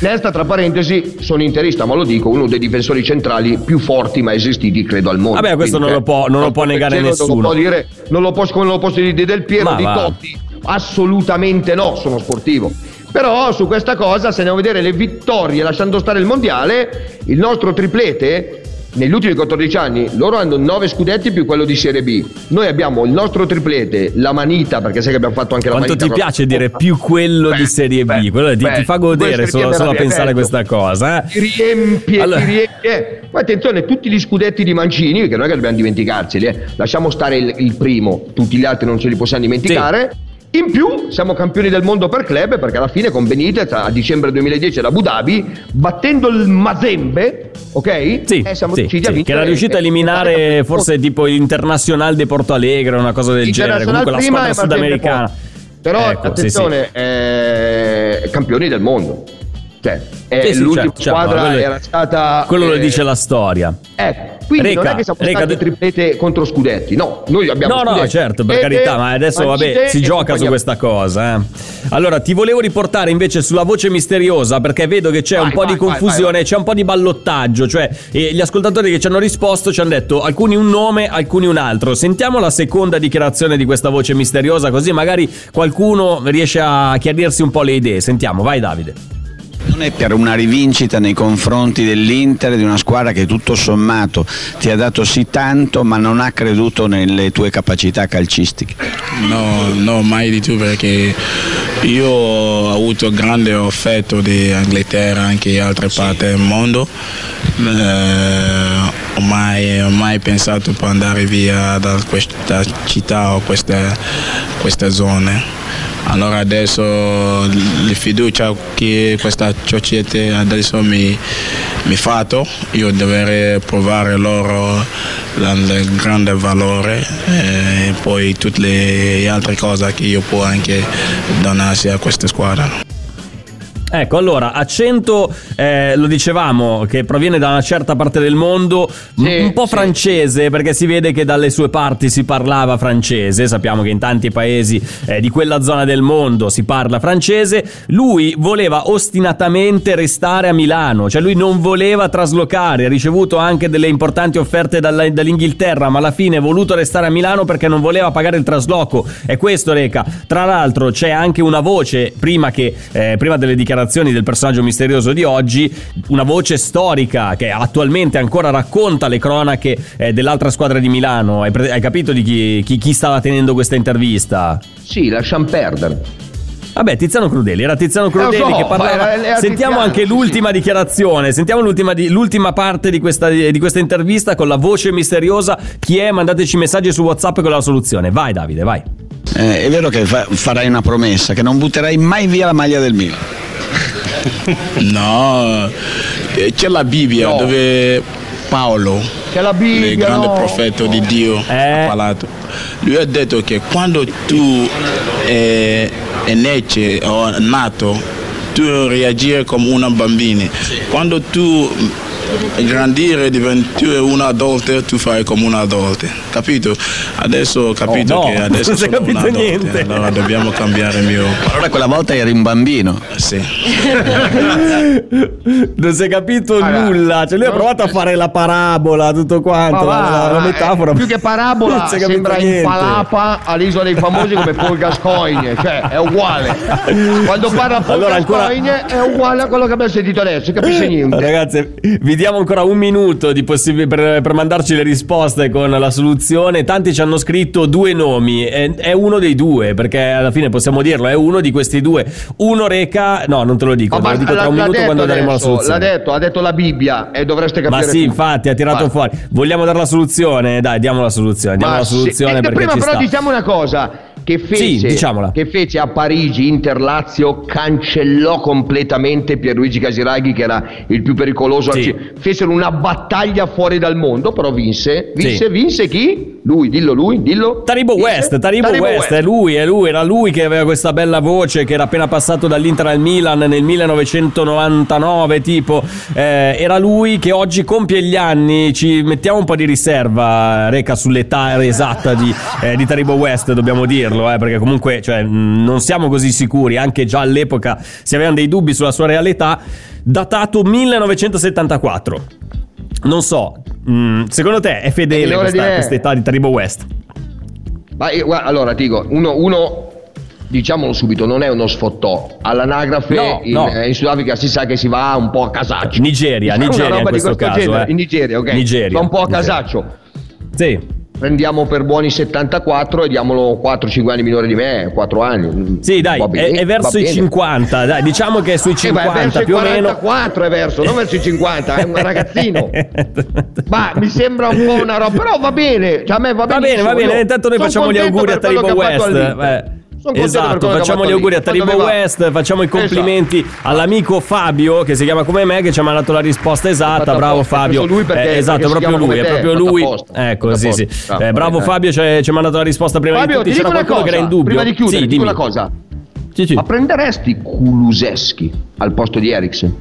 Nesta, tra parentesi, sono interista, ma lo dico, uno dei difensori centrali più forti mai esistiti, credo, al mondo. Vabbè, questo Quindi, non lo può- non lo può negare Non nessuno. lo può dire, non lo può, come non lo posso dire di Del Piero, Ma di va. Totti, assolutamente no, sono sportivo. Però su questa cosa, se andiamo a vedere le vittorie, lasciando stare il mondiale, il nostro triplete negli ultimi 14 anni loro hanno 9 scudetti più quello di Serie B. Noi abbiamo il nostro triplete, la manita, perché sai che abbiamo fatto anche Quanto la manita. ti piace dire più quello Beh, di Serie B? beh, quello ti, beh, ti fa godere solo, solo a pensare a questa cosa. Eh? Ti riempie, Allora- ti riempie. Ma attenzione, tutti gli scudetti di Mancini, perché non è che dobbiamo dimenticarceli, eh. lasciamo stare il, il primo, tutti gli altri non ce li possiamo dimenticare. In più siamo campioni del mondo per club perché alla fine con Benitez a dicembre 2010 ad Abu Dhabi, battendo il Mazembe, ok? Sì, Eh, siamo sì, riusciti a sì, che vincere. era riuscito a eliminare forse tipo l'Internazional de Porto Alegre, una cosa del genere. Comunque la squadra sudamericana. Però Ecco, sì, sì. attenzione, eh, campioni del mondo. Cioè, eh, Sì, sì, l'ultima certo, certo, squadra quello- era stata. Quello lo eh, dice la storia. Ecco, quindi non Reca, è che siamo Reca, stati triplete contro scudetti, no, noi abbiamo No, no, scudetti. certo, per carità, ma adesso vabbè, si gioca su questa cosa. eh. Allora, ti volevo riportare invece sulla voce misteriosa perché vedo che c'è Vai, un po' vai, di confusione, vai. c'è un po' di ballottaggio, cioè eh, gli ascoltatori che ci hanno risposto ci hanno detto alcuni un nome, alcuni un altro. Sentiamo la seconda dichiarazione di questa voce misteriosa, così magari qualcuno riesce a chiarirsi un po' le idee. Sentiamo, vai Davide. Per una rivincita nei confronti dell'Inter, di una squadra che tutto sommato ti ha dato sì tanto, ma non ha creduto nelle tue capacità calcistiche. No, no, mai di più perché io ho avuto grande affetto di Inghilterra anche in altre parti del mondo. Eh, ho, mai, ho mai pensato per andare via da questa città o queste, queste zone. Allora adesso la fiducia che questa società adesso mi, ha fatto, io dovrei provare loro il grande valore e poi tutte le altre cose che io può anche donarsi a questa squadra. Ecco, allora, accento, eh, lo dicevamo, che proviene da una certa parte del mondo, Sì, un po' sì. francese, perché si vede che dalle sue parti si parlava francese, sappiamo che in tanti paesi eh, di quella zona del mondo si parla francese, lui voleva ostinatamente restare a Milano, cioè lui non voleva traslocare, ha ricevuto anche delle importanti offerte dalla- dall'Inghilterra, ma alla fine ha voluto restare a Milano perché non voleva pagare il trasloco, è questo Reca. Tra l'altro c'è anche una voce, prima, che, eh, prima delle dichiarazioni del personaggio misterioso di oggi, una voce storica che attualmente ancora racconta le cronache eh, dell'altra squadra di Milano. Hai, pre- hai capito di chi, chi- chi stava tenendo questa intervista? Sì, lasciamo perdere. Vabbè, Tiziano Crudeli, era Tiziano Crudeli Eh, lo so, che parlava. era- era sentiamo Tiziano, anche sì, l'ultima dichiarazione, sentiamo l'ultima, di- l'ultima parte di questa, di questa intervista con la voce misteriosa. Chi è? Mandateci messaggi su WhatsApp con la soluzione. Vai Davide, vai. Eh, è vero che fa- farai una promessa, che non butterai mai via la maglia del Milan. No, eh, c'è la Bibbia No. dove Paolo, C'è la il Bibbia, grande no. profeta di Dio, Eh. ha parlato. Lui ha detto che quando tu eh, è nace o nato, tu reagire come una bambina. Quando tu grandire diventi un adulto, tu fai come un adulto. Capito? Adesso ho capito Oh, no, che adesso non si è sono un capito adulto, niente. Allora dobbiamo cambiare il mio. Allora quella volta eri un bambino. Sì. non si è capito Allora, nulla. Cioè, lui ha provato a fare la parabola, tutto quanto. Va, la- la eh, metafora. più che parabola sembra in niente. palapa all'isola dei famosi come Paul Gascoigne cioè è uguale quando parla Paul Allora, ancora- Gascoigne è uguale a quello che abbiamo sentito adesso capisce niente Ragazzi, vi diamo ancora un minuto di possib- per, per mandarci le risposte con la soluzione. Tanti ci hanno scritto due nomi. È, è uno dei due, perché alla fine possiamo dirlo, è uno di questi due. Uno reca. No, non te lo dico, te lo dico tra un minuto quando daremo la adesso, soluzione. l'ha detto ha detto la Bibbia e dovreste capire Ma sì, tutti. infatti, ha tirato Vai. fuori. Vogliamo dare la soluzione? Dai, diamo la soluzione. Diamo Ma la sì. soluzione E perché prima però sta. diciamo una cosa che fece, Sì, che fece a Parigi Inter Lazio cancellò completamente Pierluigi Casiraghi che era il più pericoloso Sì. fecero una battaglia fuori dal mondo però vinse vinse Sì. vinse chi? lui dillo lui dillo Taribo Vinse? West, Taribo, West, è lui, è lui, era lui che aveva questa bella voce che era appena passato dall'Inter al Milan nel 1999 tipo, Eh, era lui che oggi compie gli anni, ci mettiamo un po' di riserva Reca sull'età esatta di, eh, di Taribo West dobbiamo dirlo, eh, perché comunque cioè, non siamo così sicuri, anche già all'epoca si avevano dei dubbi sulla sua realtà, datato 1974. Non so, mh, secondo te è fedele le ore questa, questa età di Taribo West? Ma io- guarda, allora ti dico uno, uno diciamolo subito, non è uno sfottò. All'anagrafe No, in, no. in Sudafrica si sa che si va un po' a casaccio. Nigeria, Nigeria in questo caso, eh. In Nigeria, ok. Nigeria, va un po' a Nigeria. casaccio. Sì. Prendiamo per buoni 74 e diamolo 4-5 anni minore di me, 4 anni. Sì, dai, Va bene, è, è verso va i bene. 50, dai, diciamo che è sui Eh, ma è 50 verso i più o meno. 44 è verso, non verso i 50, è un ragazzino. Ma mi sembra un po' una roba, però va bene, cioè a me va, Va bene, va bene, io intanto noi facciamo gli auguri a Taribo West. Esatto, facciamo gli auguri a all'Inter. Taribo? West, facciamo i Esatto. complimenti all'amico Fabio che si chiama come me che ci ha mandato la risposta esatta. Bravo apposta, Fabio. lui perché- Eh, esatto, perché proprio lui, è proprio lui. apposta. Ecco, sì, sì. apposta. Eh, Bravo, bravo eh. Fabio, ci ha mandato la risposta prima Fabio, di ti tutti. C'era qualcuno che era in cosa, dubbio. prima di chiudere, sì, dimmi. una cosa. Sì, sì. Ma prenderesti Kuluseschi al posto di Eriksen?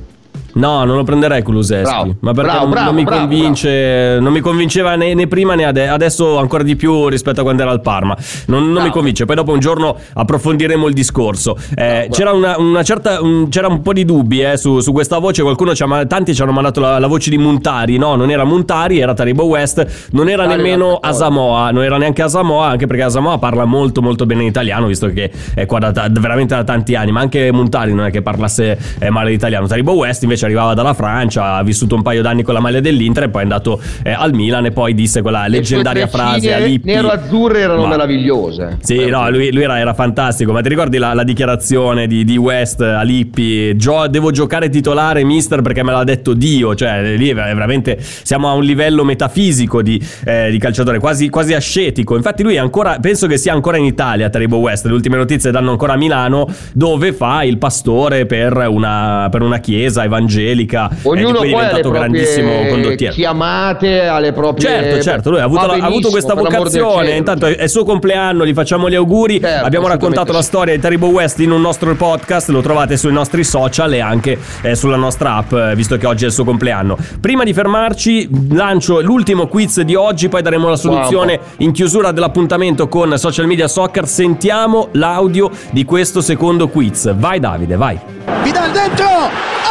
No, non lo prenderei Kuluseschi. Bravo, ma perché bravo, non, bravo, non mi convince, non mi convinceva né, né prima né ade- adesso ancora di più rispetto a quando era al Parma. Non, non mi convince. Poi dopo un giorno approfondiremo il discorso. Eh, c'era una, una certa, un, c'era un po' di dubbi eh, su, su questa voce. Qualcuno ci ha, tanti ci hanno mandato la, la voce di Muntari. No, non era Muntari, era Taribo West. Non era Muntari nemmeno. Asamoah. Non era neanche Asamoah, anche perché Asamoah parla molto molto bene italiano, visto che è qua da, ta- veramente da tanti anni. Ma anche Muntari non è che parlasse eh, male l'italiano. Taribo West invece arrivava dalla Francia, ha vissuto un paio d'anni con la maglia dell'Inter e poi è andato eh, al Milan e poi disse quella leggendaria frase a treccine Lippi. nero-azzurre erano Ma- meravigliose. sì, no, lui, lui era, era fantastico. Ma ti ricordi la, la dichiarazione di, di West a Lippi? "Gio- devo giocare titolare, mister, perché me l'ha detto Dio. Cioè, lì è veramente siamo a un livello metafisico di, eh, di calciatore, quasi, quasi ascetico. Infatti, lui è ancora, penso che sia ancora in Italia, Taribo West. Le ultime notizie danno ancora a Milano, dove fa il pastore per una, per una chiesa evangelica. Eh, di Ognuno è poi ha le diventato grandissimo proprie condottiero. chiamate, alle proprie... Certo, certo, lui ha avuto, la- ha avuto questa vocazione. cielo. Intanto è il suo compleanno, gli facciamo gli auguri. Certo, Abbiamo raccontato la storia di Taribo West in un nostro podcast, lo trovate sui nostri social e anche eh, sulla nostra app, eh, visto che oggi è il suo compleanno. Prima di fermarci, lancio l'ultimo quiz di oggi, poi daremo la soluzione in chiusura dell'appuntamento con Social Media Soccer. Sentiamo l'audio di questo secondo quiz. Vai Davide, vai. Vidal dentro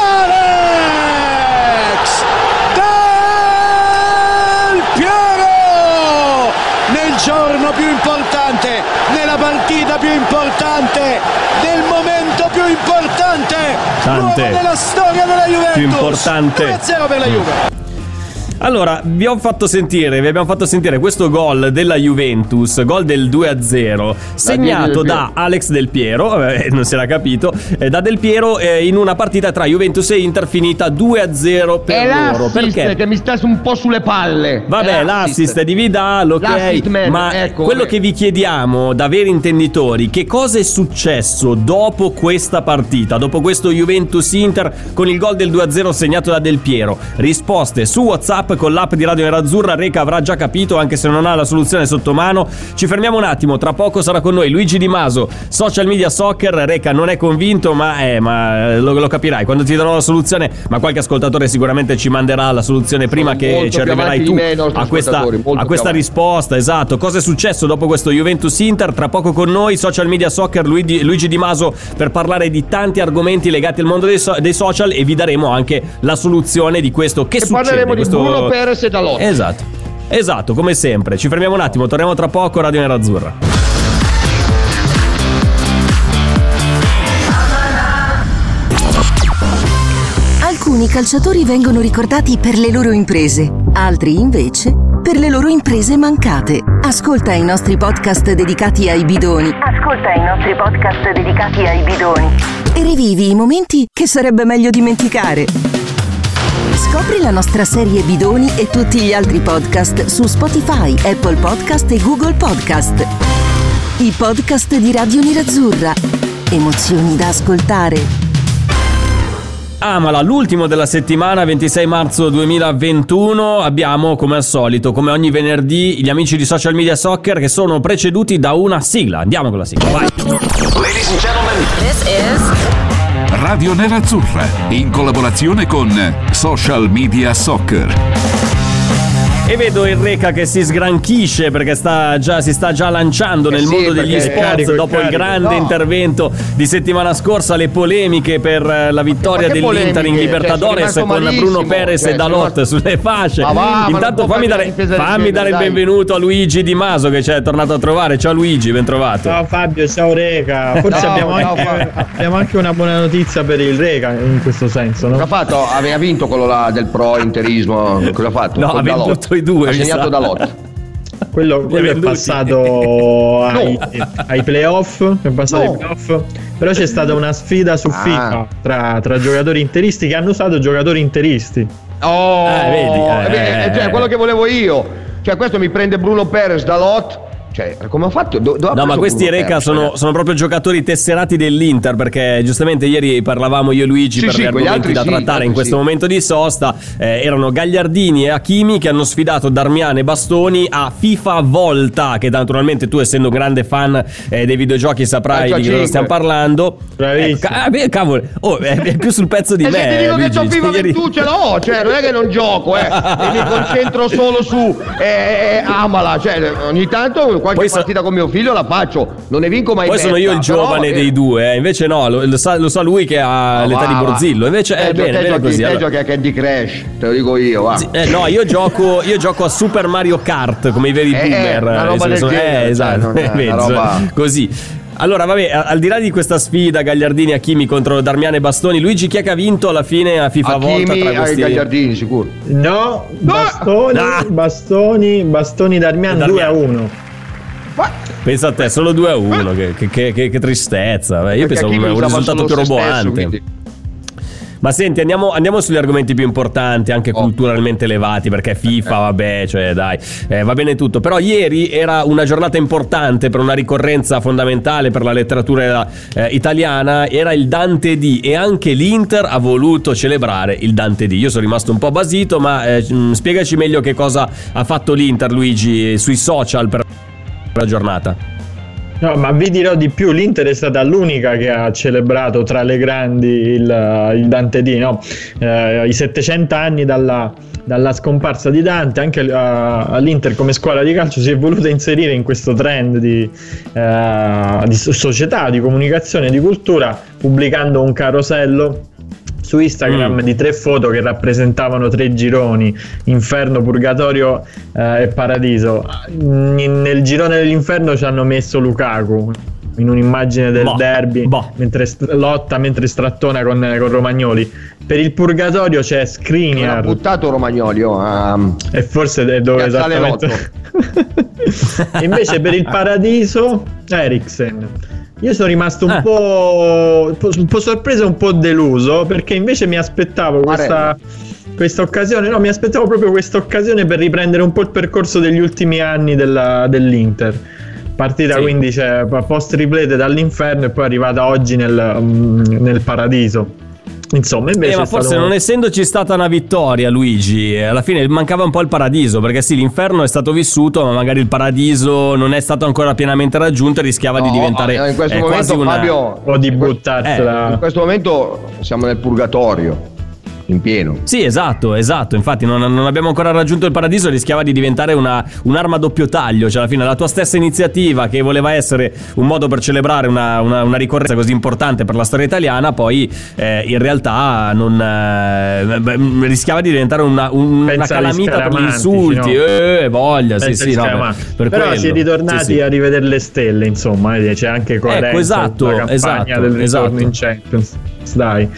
Alex Del Piero nel giorno più importante nella partita più importante nel momento più importante Tante. della storia della Juventus Più importante. 2-0 per la Juve Allora, vi ho fatto sentire, vi abbiamo fatto sentire questo gol della Juventus, gol del 2-0, segnato da Alex Del Piero, eh, non si era capito, eh, da Del Piero eh, in una partita tra Juventus e Inter finita 2-0 per È loro. Perché? che mi sta un po' sulle palle. Vabbè, È l'assist di Vidal, ok. Ma ecco, quello che vi chiediamo da veri intenditori, che cosa è successo dopo questa partita, dopo questo Juventus-Inter con il gol del 2-0 segnato da Del Piero? Risposte su WhatsApp con l'app di Radio Nerazzurra, Reca avrà già capito anche se non ha la soluzione sotto mano. Ci fermiamo un attimo, tra poco sarà con noi Luigi Di Maso, Social Media Soccer. Reca non è convinto, ma, eh, ma lo, lo capirai quando ti darò la soluzione, ma qualche ascoltatore sicuramente ci manderà la soluzione prima Sono che ci arriverai tu a questa, a questa risposta. Esatto, cosa è successo dopo questo Juventus Inter? Tra poco con noi, Social Media Soccer, Luigi, Luigi Di Maso per parlare di tanti argomenti legati al mondo dei, so- dei social e vi daremo anche la soluzione di questo che E succede. parleremo di questo... Bruno Perez e Dalot. Esatto. Esatto, come sempre. Ci fermiamo un attimo, torniamo tra poco, Radio Nerazzurra. Alcuni calciatori vengono ricordati per le loro imprese, altri invece per le loro imprese mancate. Ascolta i nostri podcast dedicati ai bidoni Ascolta i nostri podcast dedicati ai bidoni. e rivivi i momenti che sarebbe meglio dimenticare. Scopri la nostra serie Bidoni e tutti gli altri podcast su Spotify, Apple Podcast e Google Podcast. I podcast di Radio Nerazzurra. Emozioni da ascoltare. Amala, l'ultimo della settimana, 26 marzo 2021. Abbiamo, come al solito, come ogni venerdì, gli amici di Social Media Soccer che sono preceduti da una sigla. Andiamo con la sigla, vai. Ladies and gentlemen, This is Radio Nerazzurra in collaborazione con Social Media Soccer. E vedo il Reca che si sgranchisce perché sta già, si sta già lanciando nel Eh sì, mondo degli sport carico, dopo il grande No. intervento di settimana scorsa, le polemiche per eh, la vittoria dell'Inter in polemiche? Libertadores Cioè, con Bruno. Perez Cioè, e Dalot rimasto- sulle fasce. Ma va, Intanto fammi dare, fammi dare il benvenuto a Luigi Di Maso che ci è tornato a trovare. Ciao Luigi, ben trovato. Ciao Fabio, ciao Reca. Forse Ciao, abbiamo, ciao, anche, abbiamo anche una buona notizia per il Reca in questo senso, Cosa ha no? fatto? Aveva vinto quello là del pro interismo. Cosa ha fatto? No, ha Dalot. Venduto i due, segnato sa. Dalot. Quello, quello è passato ai, ai playoff. È passato No. ai playoff. Però c'è stata una sfida su Ah. FIFA tra, tra giocatori interisti che hanno usato giocatori interisti. Oh, Eh, vedi, eh, eh, cioè, eh. quello che volevo io. Cioè, questo mi prende Bruno Perez Dalot. Cioè, come ha fatto? Do- ha No, ma questi Reca sono, sono proprio giocatori tesserati dell'Inter perché giustamente ieri parlavamo io e Luigi Sì, per sì, gli argomenti altri da sì, trattare in questo sì. momento di sosta. Eh, erano Gagliardini e Hakimi che hanno sfidato Darmian e Bastoni a FIFA Volta che naturalmente tu essendo un grande fan eh, dei videogiochi saprai di cosa stiamo parlando. Bravissimo. Eh, ca- ah, beh, cavolo, oh, è, è più sul pezzo di E se me. ti dico che Luigi. c'ho FIFA Ieri- 21 ce l'ho, cioè non è che non gioco, eh, e mi concentro solo su eh, eh, Amala, cioè ogni tanto qualche Poi sa- partita con mio figlio la faccio, non ne vinco mai Poi sono io il però, giovane eh, dei due, eh. invece no, lo, lo sa, lo sa lui che ha ma l'età di va, va. Borzillo. Invece è Te gio- bene, bene giochi- così. Te allora. giochi a Candy Crush, te lo dico io, va. Sì, eh, no, io gioco, io gioco a Super Mario Kart come i veri Eh, boomer. eh, genere, eh, esatto, cioè, è roba- così. Allora, vabbè, a- al di là di questa sfida Gagliardini e Hakimi contro Darmian e Bastoni, Luigi chi è che ha vinto alla fine a FIFA Volta tra questi Gagliardini, sicuro. No, bastoni, Ah! bastoni, bastoni Darmian Darmian. 2 a 1. Pensa a te, solo 2 a 1, che, che- che- che- tristezza. Beh, io Perché pensavo un, risultato più stesso, roboante. Ma senti, andiamo, andiamo sugli argomenti più importanti, anche Oh. culturalmente elevati, perché FIFA, vabbè, cioè dai, eh, va bene tutto. Però ieri era una giornata importante per una ricorrenza fondamentale per la letteratura eh, italiana, era il Dante D e anche l'Inter ha voluto celebrare il Dante D. Io sono rimasto un po' basito, ma eh, spiegaci meglio che cosa ha fatto l'Inter, Luigi, sui social per la giornata. No, ma vi dirò di più, l'Inter è stata l'unica che ha celebrato tra le grandi il, il Dante D, no? Eh, i 700 anni dalla, dalla scomparsa di Dante, anche eh, all'Inter come squadra di calcio si è voluta inserire in questo trend di, eh, di società, di comunicazione, di cultura, pubblicando un carosello su Instagram Mm. di tre foto che rappresentavano tre gironi inferno, purgatorio eh, e paradiso. In- nel girone dell'inferno ci hanno messo Lukaku in un'immagine del Boh, derby boh. mentre st- lotta mentre strattona con, con Romagnoli. Per il purgatorio c'è Non ha Skriniar buttato Romagnoli, oh, ah, e forse è dove esattamente? Invece per il paradiso Eriksen io sono rimasto un, Ah. po', un po' sorpreso e un po' deluso perché invece mi aspettavo questa, questa occasione no mi aspettavo proprio questa occasione per riprendere un po' il percorso degli ultimi anni della- dell'Inter partita Sì. quindi c'è post triplete dall'inferno e poi arrivata oggi nel, mm, nel paradiso insomma invece Eh, ma forse stato- non essendoci stata una vittoria, Luigi, alla fine mancava un po' il paradiso, perché sì, l'inferno è stato vissuto, ma magari il paradiso non è stato ancora pienamente raggiunto e rischiava di No, diventare eh, in questo eh, quasi momento, una... Fabio, o di buttarsela in questo momento siamo nel purgatorio, in pieno. Sì, esatto, esatto. Infatti, non, non abbiamo ancora raggiunto il paradiso. Rischiava di diventare una- un'arma a doppio taglio. Cioè, alla fine, la tua stessa iniziativa, che voleva essere un modo per celebrare una, una- una ricorrenza così importante per la storia italiana, poi in realtà non eh, beh, rischiava di diventare una, un- una calamita per gli insulti. no? Eh, voglia, sì, Pensa sì, agli no, per Però quello. si è ritornati Sì, sì. a rivedere le stelle, insomma, eh, c'è anche coerenza Ecco, esatto, la campagna esatto, del ritorno esatto. in Champions. Dai.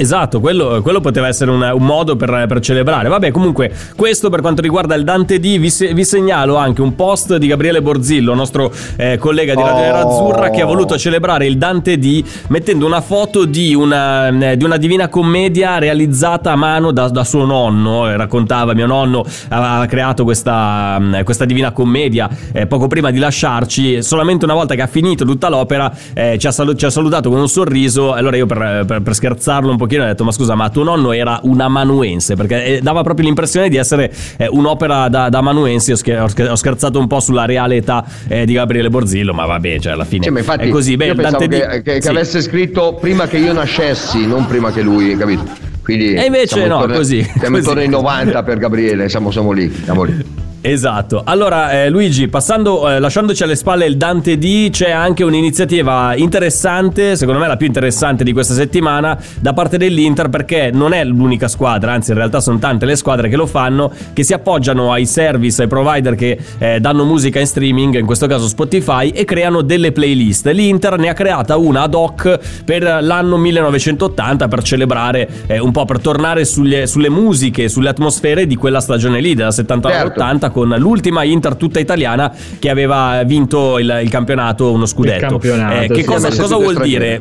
Esatto, quello, quello poteva essere un, un modo per, per celebrare. Vabbè, comunque, questo per quanto riguarda il Dante D, vi, se- vi segnalo anche un post di Gabriele Borzillo, nostro eh, collega di Radio Oh. Nerazzurra, che ha voluto celebrare il Dante D mettendo una foto di una, eh, di una divina commedia realizzata a mano da, da suo nonno. Eh, Raccontava, mio nonno aveva creato questa, mm, questa divina commedia eh, poco prima di lasciarci. Solamente una volta che ha finito tutta l'opera, eh, ci, ha salu- ci ha salutato con un sorriso. Allora io, per, per- per scherzarlo un pochino, ho detto: Ma scusa, ma tuo nonno era un amanuense? Perché eh, dava proprio l'impressione di essere eh, un'opera da, da amanuensi. Ho, scher- ho scher- ho scherzato un po' sulla reale età eh, di Gabriele Borzillo, ma vabbè, cioè alla fine ma infatti è così. Beh, io pensavo Dante che, che- che sì. avesse scritto prima che io nascessi, non prima che lui, capito? Quindi E invece no, intorno- così, Siamo così. intorno ai 90 per Gabriele, siamo, siamo lì, siamo lì. Esatto. Allora, eh, Luigi, passando, eh, lasciandoci alle spalle il Dante D, c'è anche un'iniziativa interessante, secondo me la più interessante di questa settimana, da parte dell'Inter, perché non è l'unica squadra, anzi, in realtà sono tante le squadre che lo fanno, che si appoggiano ai service, ai provider che eh, danno musica in streaming, in questo caso Spotify, e creano delle playlist. L'Inter ne ha creata una ad hoc per l'anno 1980 per celebrare eh, un po' per tornare sugli- sulle musiche, sulle atmosfere di quella stagione lì, della 79 Certo. 80 con l'ultima Inter tutta italiana che aveva vinto il, il campionato, uno scudetto. campionato, Eh, che sì. cosa, cosa vuol dire?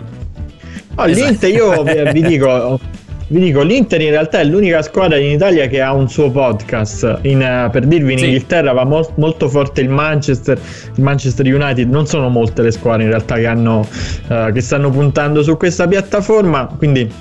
Oh, L'Inter, io vi, dico. Vi dico, l'Inter in realtà è l'unica squadra in Italia che ha un suo podcast. In, eh, per dirvi, in Sì. Inghilterra va mol- molto forte il Manchester, il Manchester United. Non sono molte le squadre in realtà che, hanno, eh, che stanno puntando su questa piattaforma. Quindi,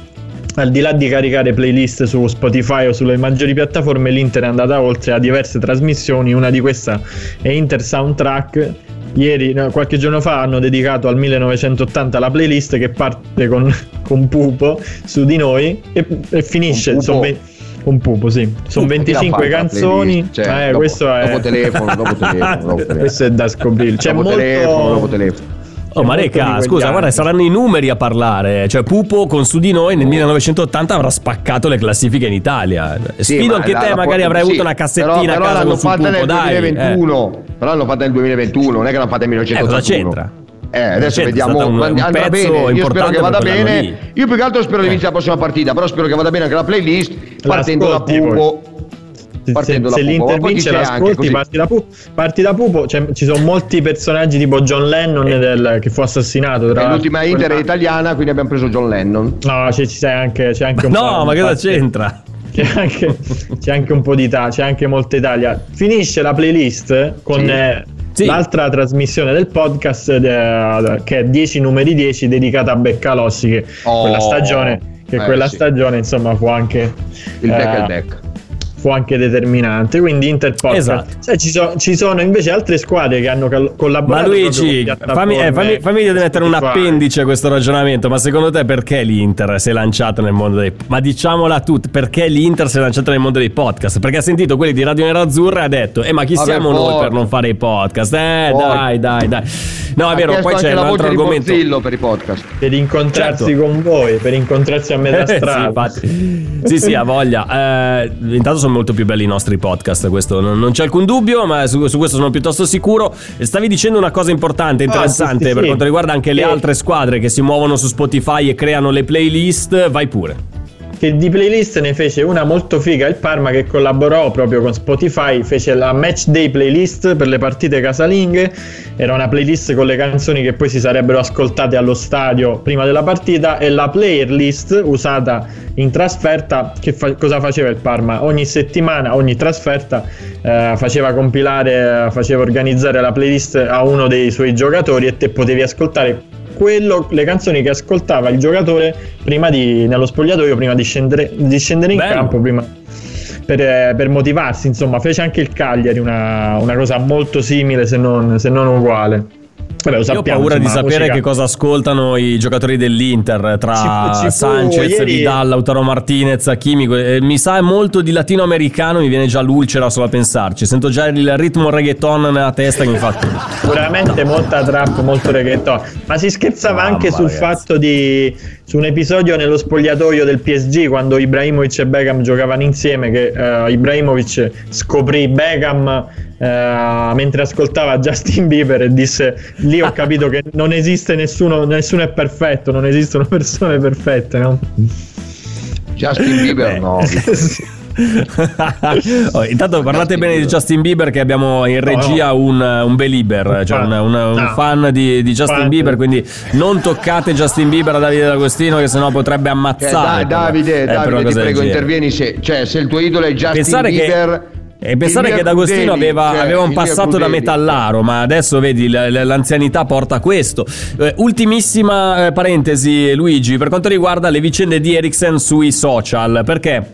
al di là di caricare playlist su Spotify o sulle maggiori piattaforme, l'Inter è andata oltre a diverse trasmissioni. Una di queste è Inter Soundtrack. Ieri, no, qualche giorno fa, hanno dedicato al 1980 la playlist che parte con, con Pupo su di noi e, e finisce. Sono ve- con Pupo, sì. Sono Pupo, chi l'ha 25 fatta la canzoni. Cioè, eh, dopo- questo è. dopo telefono, dopo telefono, dopo telefono. questo è da scoprire. C'è dopo molto. telefono, dopo telefono. Oh, C'è ma Reca, scusa, anni. guarda, saranno i numeri a parlare. Cioè, Pupo con su di noi nel 1980 avrà spaccato le classifiche in Italia. Sì, Sfido ma anche la- te, la- magari avrai sì, avuto una cassettina però, a però casa l'hanno con su fatta Pupo, nel dai. eh. 2021 però l'hanno fatta nel 2021 non è che l'hanno fatta nel Eh, cosa 1981 c'entra? Eh, adesso C'entra, è vediamo un- un andrà bene io spero che vada bene lì. io più che altro spero di vincere la prossima partita però spero che vada bene anche la playlist partendo da. Pupo Se, partendo se da Pupo l'Inter vince l'ascolti parti da, Pupo, parti da Pupo cioè, ci sono molti personaggi tipo John Lennon del- che fu assassinato tra l'ultima. Inter è italiana quindi abbiamo preso John Lennon no c'è, c'è anche, c'è anche un po' No, ma cosa c'entra? c'è anche, c'è anche un po' di Italia c'è anche molta Italia finisce la playlist con Sì. eh, Sì. l'altra trasmissione del podcast eh, che è 10 numeri 10 dedicata a Beccalossi che Oh. quella stagione che Eh, quella sì. stagione insomma fu anche il back eh, al back fu anche determinante. Quindi Inter Podcast. Esatto. Sai, ci, so- ci sono invece altre squadre che hanno cal- Ma collaborato. proprio Luigi, con fammi, eh, fammi, fammi mettere un appendice a questo ragionamento. Ma secondo te perché l'Inter si è lanciata nel mondo dei Ma diciamola tutta, perché l'Inter si è lanciata nel mondo dei podcast? Perché ha sentito quelli di Radio Nerazzurra e ha detto: Eh, ma chi Vabbè, siamo noi per non fare i podcast? Eh, Forte. dai, dai, dai. No, è vero, poi c'è un altro argomento. Per i podcast Per incontrarsi Certo. con voi, per incontrarsi a metà Eh, sì, strada. infatti. sì, sì, ha voglia. Eh, intanto sono molto più belli i nostri podcast, questo non, non c'è alcun dubbio, ma su, su questo sono piuttosto sicuro. Stavi dicendo una cosa importante, interessante sì, sì, per sì. quanto riguarda anche le Sì. altre squadre che si muovono su Spotify e creano le playlist. Vai pure. Che di playlist ne fece una molto figa il Parma che collaborò proprio con Spotify fece la match day playlist per le partite casalinghe. Era una playlist con le canzoni che poi si sarebbero ascoltate allo stadio prima della partita e la player list usata in trasferta che fa- cosa faceva il Parma? Ogni settimana ogni trasferta eh, faceva compilare faceva organizzare la playlist a uno dei suoi giocatori e te potevi ascoltare quello, le canzoni che ascoltava il giocatore prima di, nello spogliatoio, prima di scendere, di scendere in Bello. campo, prima, per, eh, per motivarsi. Insomma, fece anche il Cagliari una, una cosa molto simile, se non, se non uguale. Vabbè, lo Io ho sappiamo, paura di insomma, sapere musica- che cosa ascoltano i giocatori dell'Inter tra Ci- ci Sanchez, ieri- Vidal, Lautaro Martinez, Hakimi. Eh, Mi sa molto di latinoamericano, mi viene già l'ulcera solo a pensarci. Sento già il ritmo reggaeton nella testa che mi fa. Sicuramente molta trap, molto reggaeton. Ma si scherzava Mamma, anche sul ragazzi. fatto di. Su un episodio nello spogliatoio del PSG quando Ibrahimovic e Beckham giocavano insieme. Che eh, Ibrahimovic scoprì Beckham eh, mentre ascoltava Justin Bieber e disse: Lì ho capito che non esiste nessuno, nessuno è perfetto, non esistono persone perfette, no? Justin Bieber no Oh, intanto parlate bene di Justin Bieber che abbiamo in regia un, un belieber, cioè un, un- un fan di, di Justin. Bieber, quindi non toccate Justin Bieber a Davide D'Agostino che sennò potrebbe Eh, ammazzare. Da- per- Davide, eh, Davide ti prego intervieni se, cioè, se il tuo idolo è Justin Pensare che- Bieber E pensare che D'Agostino Crudeli, aveva, cioè, aveva un passato da metallaro, ma adesso vedi l'anzianità porta a questo. Eh, ultimissima eh, parentesi, Luigi, per quanto riguarda le vicende di Ericsson sui social, perché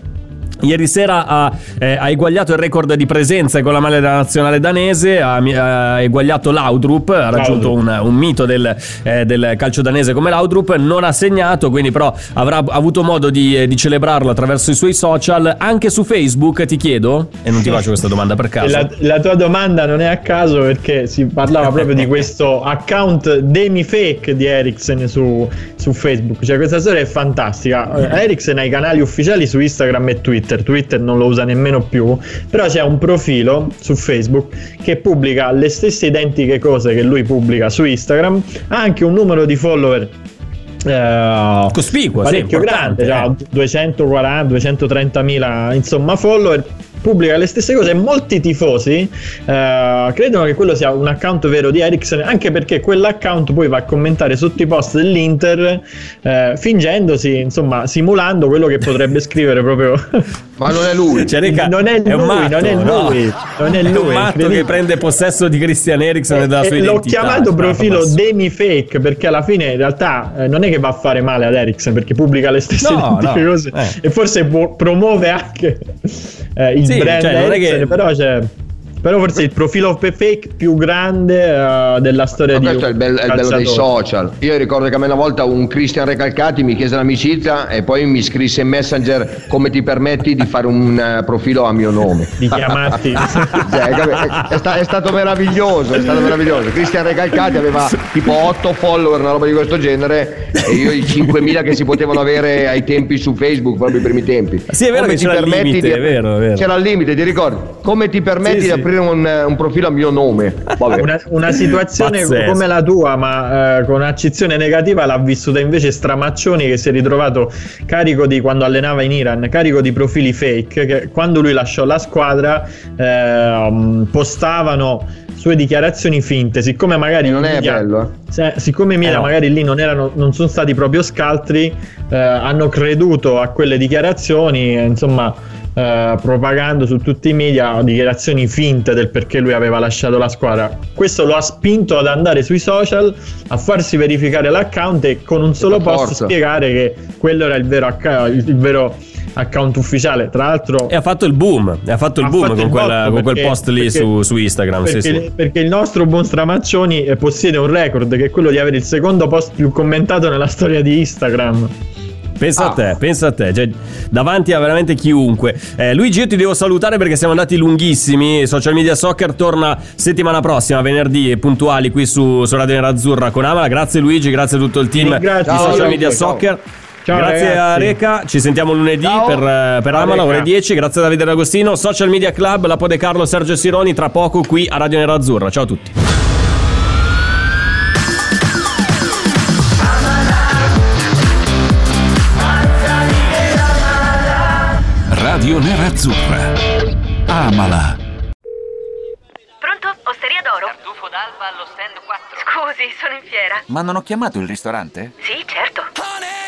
Ieri sera ha, eh, ha, eguagliato il record di presenze con la maglia della nazionale danese, ha, ha eguagliato Laudrup, ha raggiunto un, un, mito del, eh, del, calcio danese come Laudrup, non ha segnato, quindi però avrà avuto modo di, eh, di, celebrarlo attraverso i suoi social, anche su Facebook ti chiedo, e non ti faccio questa domanda per caso. La, la tua domanda non è a caso perché si parlava proprio di questo account demi-fake di Ericsson su, su Facebook, cioè questa storia è fantastica. Eh, Ericsson ha i canali ufficiali su Instagram e Twitter Twitter, Twitter non lo usa nemmeno più, però c'è un profilo su Facebook che pubblica le stesse identiche cose che lui pubblica su Instagram, ha anche un numero di follower Uh, cospicuo, parecchio sì, grande, cioè 240, 230 mila insomma follower pubblica le stesse cose molti tifosi uh, credono che quello sia un account vero di Ericsson anche perché quell'account poi va a commentare sotto i post dell'Inter uh, fingendosi insomma simulando quello che potrebbe scrivere proprio ma non è lui cioè, Reca, non è, lui, matto, non è lui no. non è, lui, è un matto che prende possesso di Christian Ericsson e, e della sua l'ho identità chiamato profilo demi fake perché alla fine in realtà eh, non è che va a fare male ad Ericsson perché pubblica le stesse no, no. cose eh. e forse promuove anche eh, il sì, brand cioè, è che... però c'è però forse il profilo fake più grande uh, della storia Ma di questo è il, bello, è il bello dei social. Io ricordo che a me una volta un Christian Recalcati mi chiese l'amicizia e poi mi scrisse in messenger come ti permetti di fare un uh, profilo a mio nome? Di chiamarti cioè, è, è, sta, è, stato meraviglioso è stato meraviglioso. Christian Recalcati aveva tipo 8 follower una roba di questo genere e io i 5.000 che si potevano avere ai tempi su Facebook proprio i primi tempi. Sì è vero come che c'era il limite di, è vero, è vero. c'era il limite ti ricordi? Come ti permetti sì, di aprire un, un, profilo a mio nome. Una, una, situazione Pazzesco. come la tua, ma eh, con accezione negativa, l'ha vissuta invece Stramaccioni che si è ritrovato carico di quando allenava in Iran, carico di profili fake che quando lui lasciò la squadra eh, postavano sue dichiarazioni finte, siccome magari non è media, bello. Eh. Se, siccome i media eh no. magari lì non, erano, non sono stati proprio scaltri, eh, hanno creduto a quelle dichiarazioni, insomma. Uh, propagando su tutti i media dichiarazioni finte del perché lui aveva lasciato la squadra. Questo lo ha spinto ad andare sui social a farsi verificare l'account e con un solo post forza. spiegare che quello era il vero, il vero account ufficiale. Tra l'altro, e ha fatto il boom. E ha fatto il Ha boom fatto con, il quella- con quel post lì perché- su, su Instagram. perché, sì, sì. perché il nostro buon Stramaccioni eh, possiede un record che è quello di avere il secondo post più commentato nella storia di Instagram. Pensa Ah. a te, pensa a te, cioè, davanti a veramente chiunque. Eh, Luigi, io ti devo salutare perché siamo andati lunghissimi. Social Media Soccer torna settimana prossima, venerdì, puntuali qui su, su Radio Nerazzurra con Amala. Grazie Luigi, grazie a tutto il team Ringrazio. di Social Media. Soccer. Ciao, grazie a ragazzi. Reca, ci sentiamo lunedì Ciao. per, eh, per Ciao, Amala, ore Reca. 10. Grazie a Davide D'Agostino, Social Media Club, la Pode Carlo, Sergio Sironi, tra poco qui a Radio Nerazzurra. Ciao a tutti. Radio Nerazzurra. Amala. Pronto? Osteria d'oro? Tartufo d'alba allo stand 4. Scusi, sono in fiera. Ma non ho chiamato il ristorante? Sì, certo.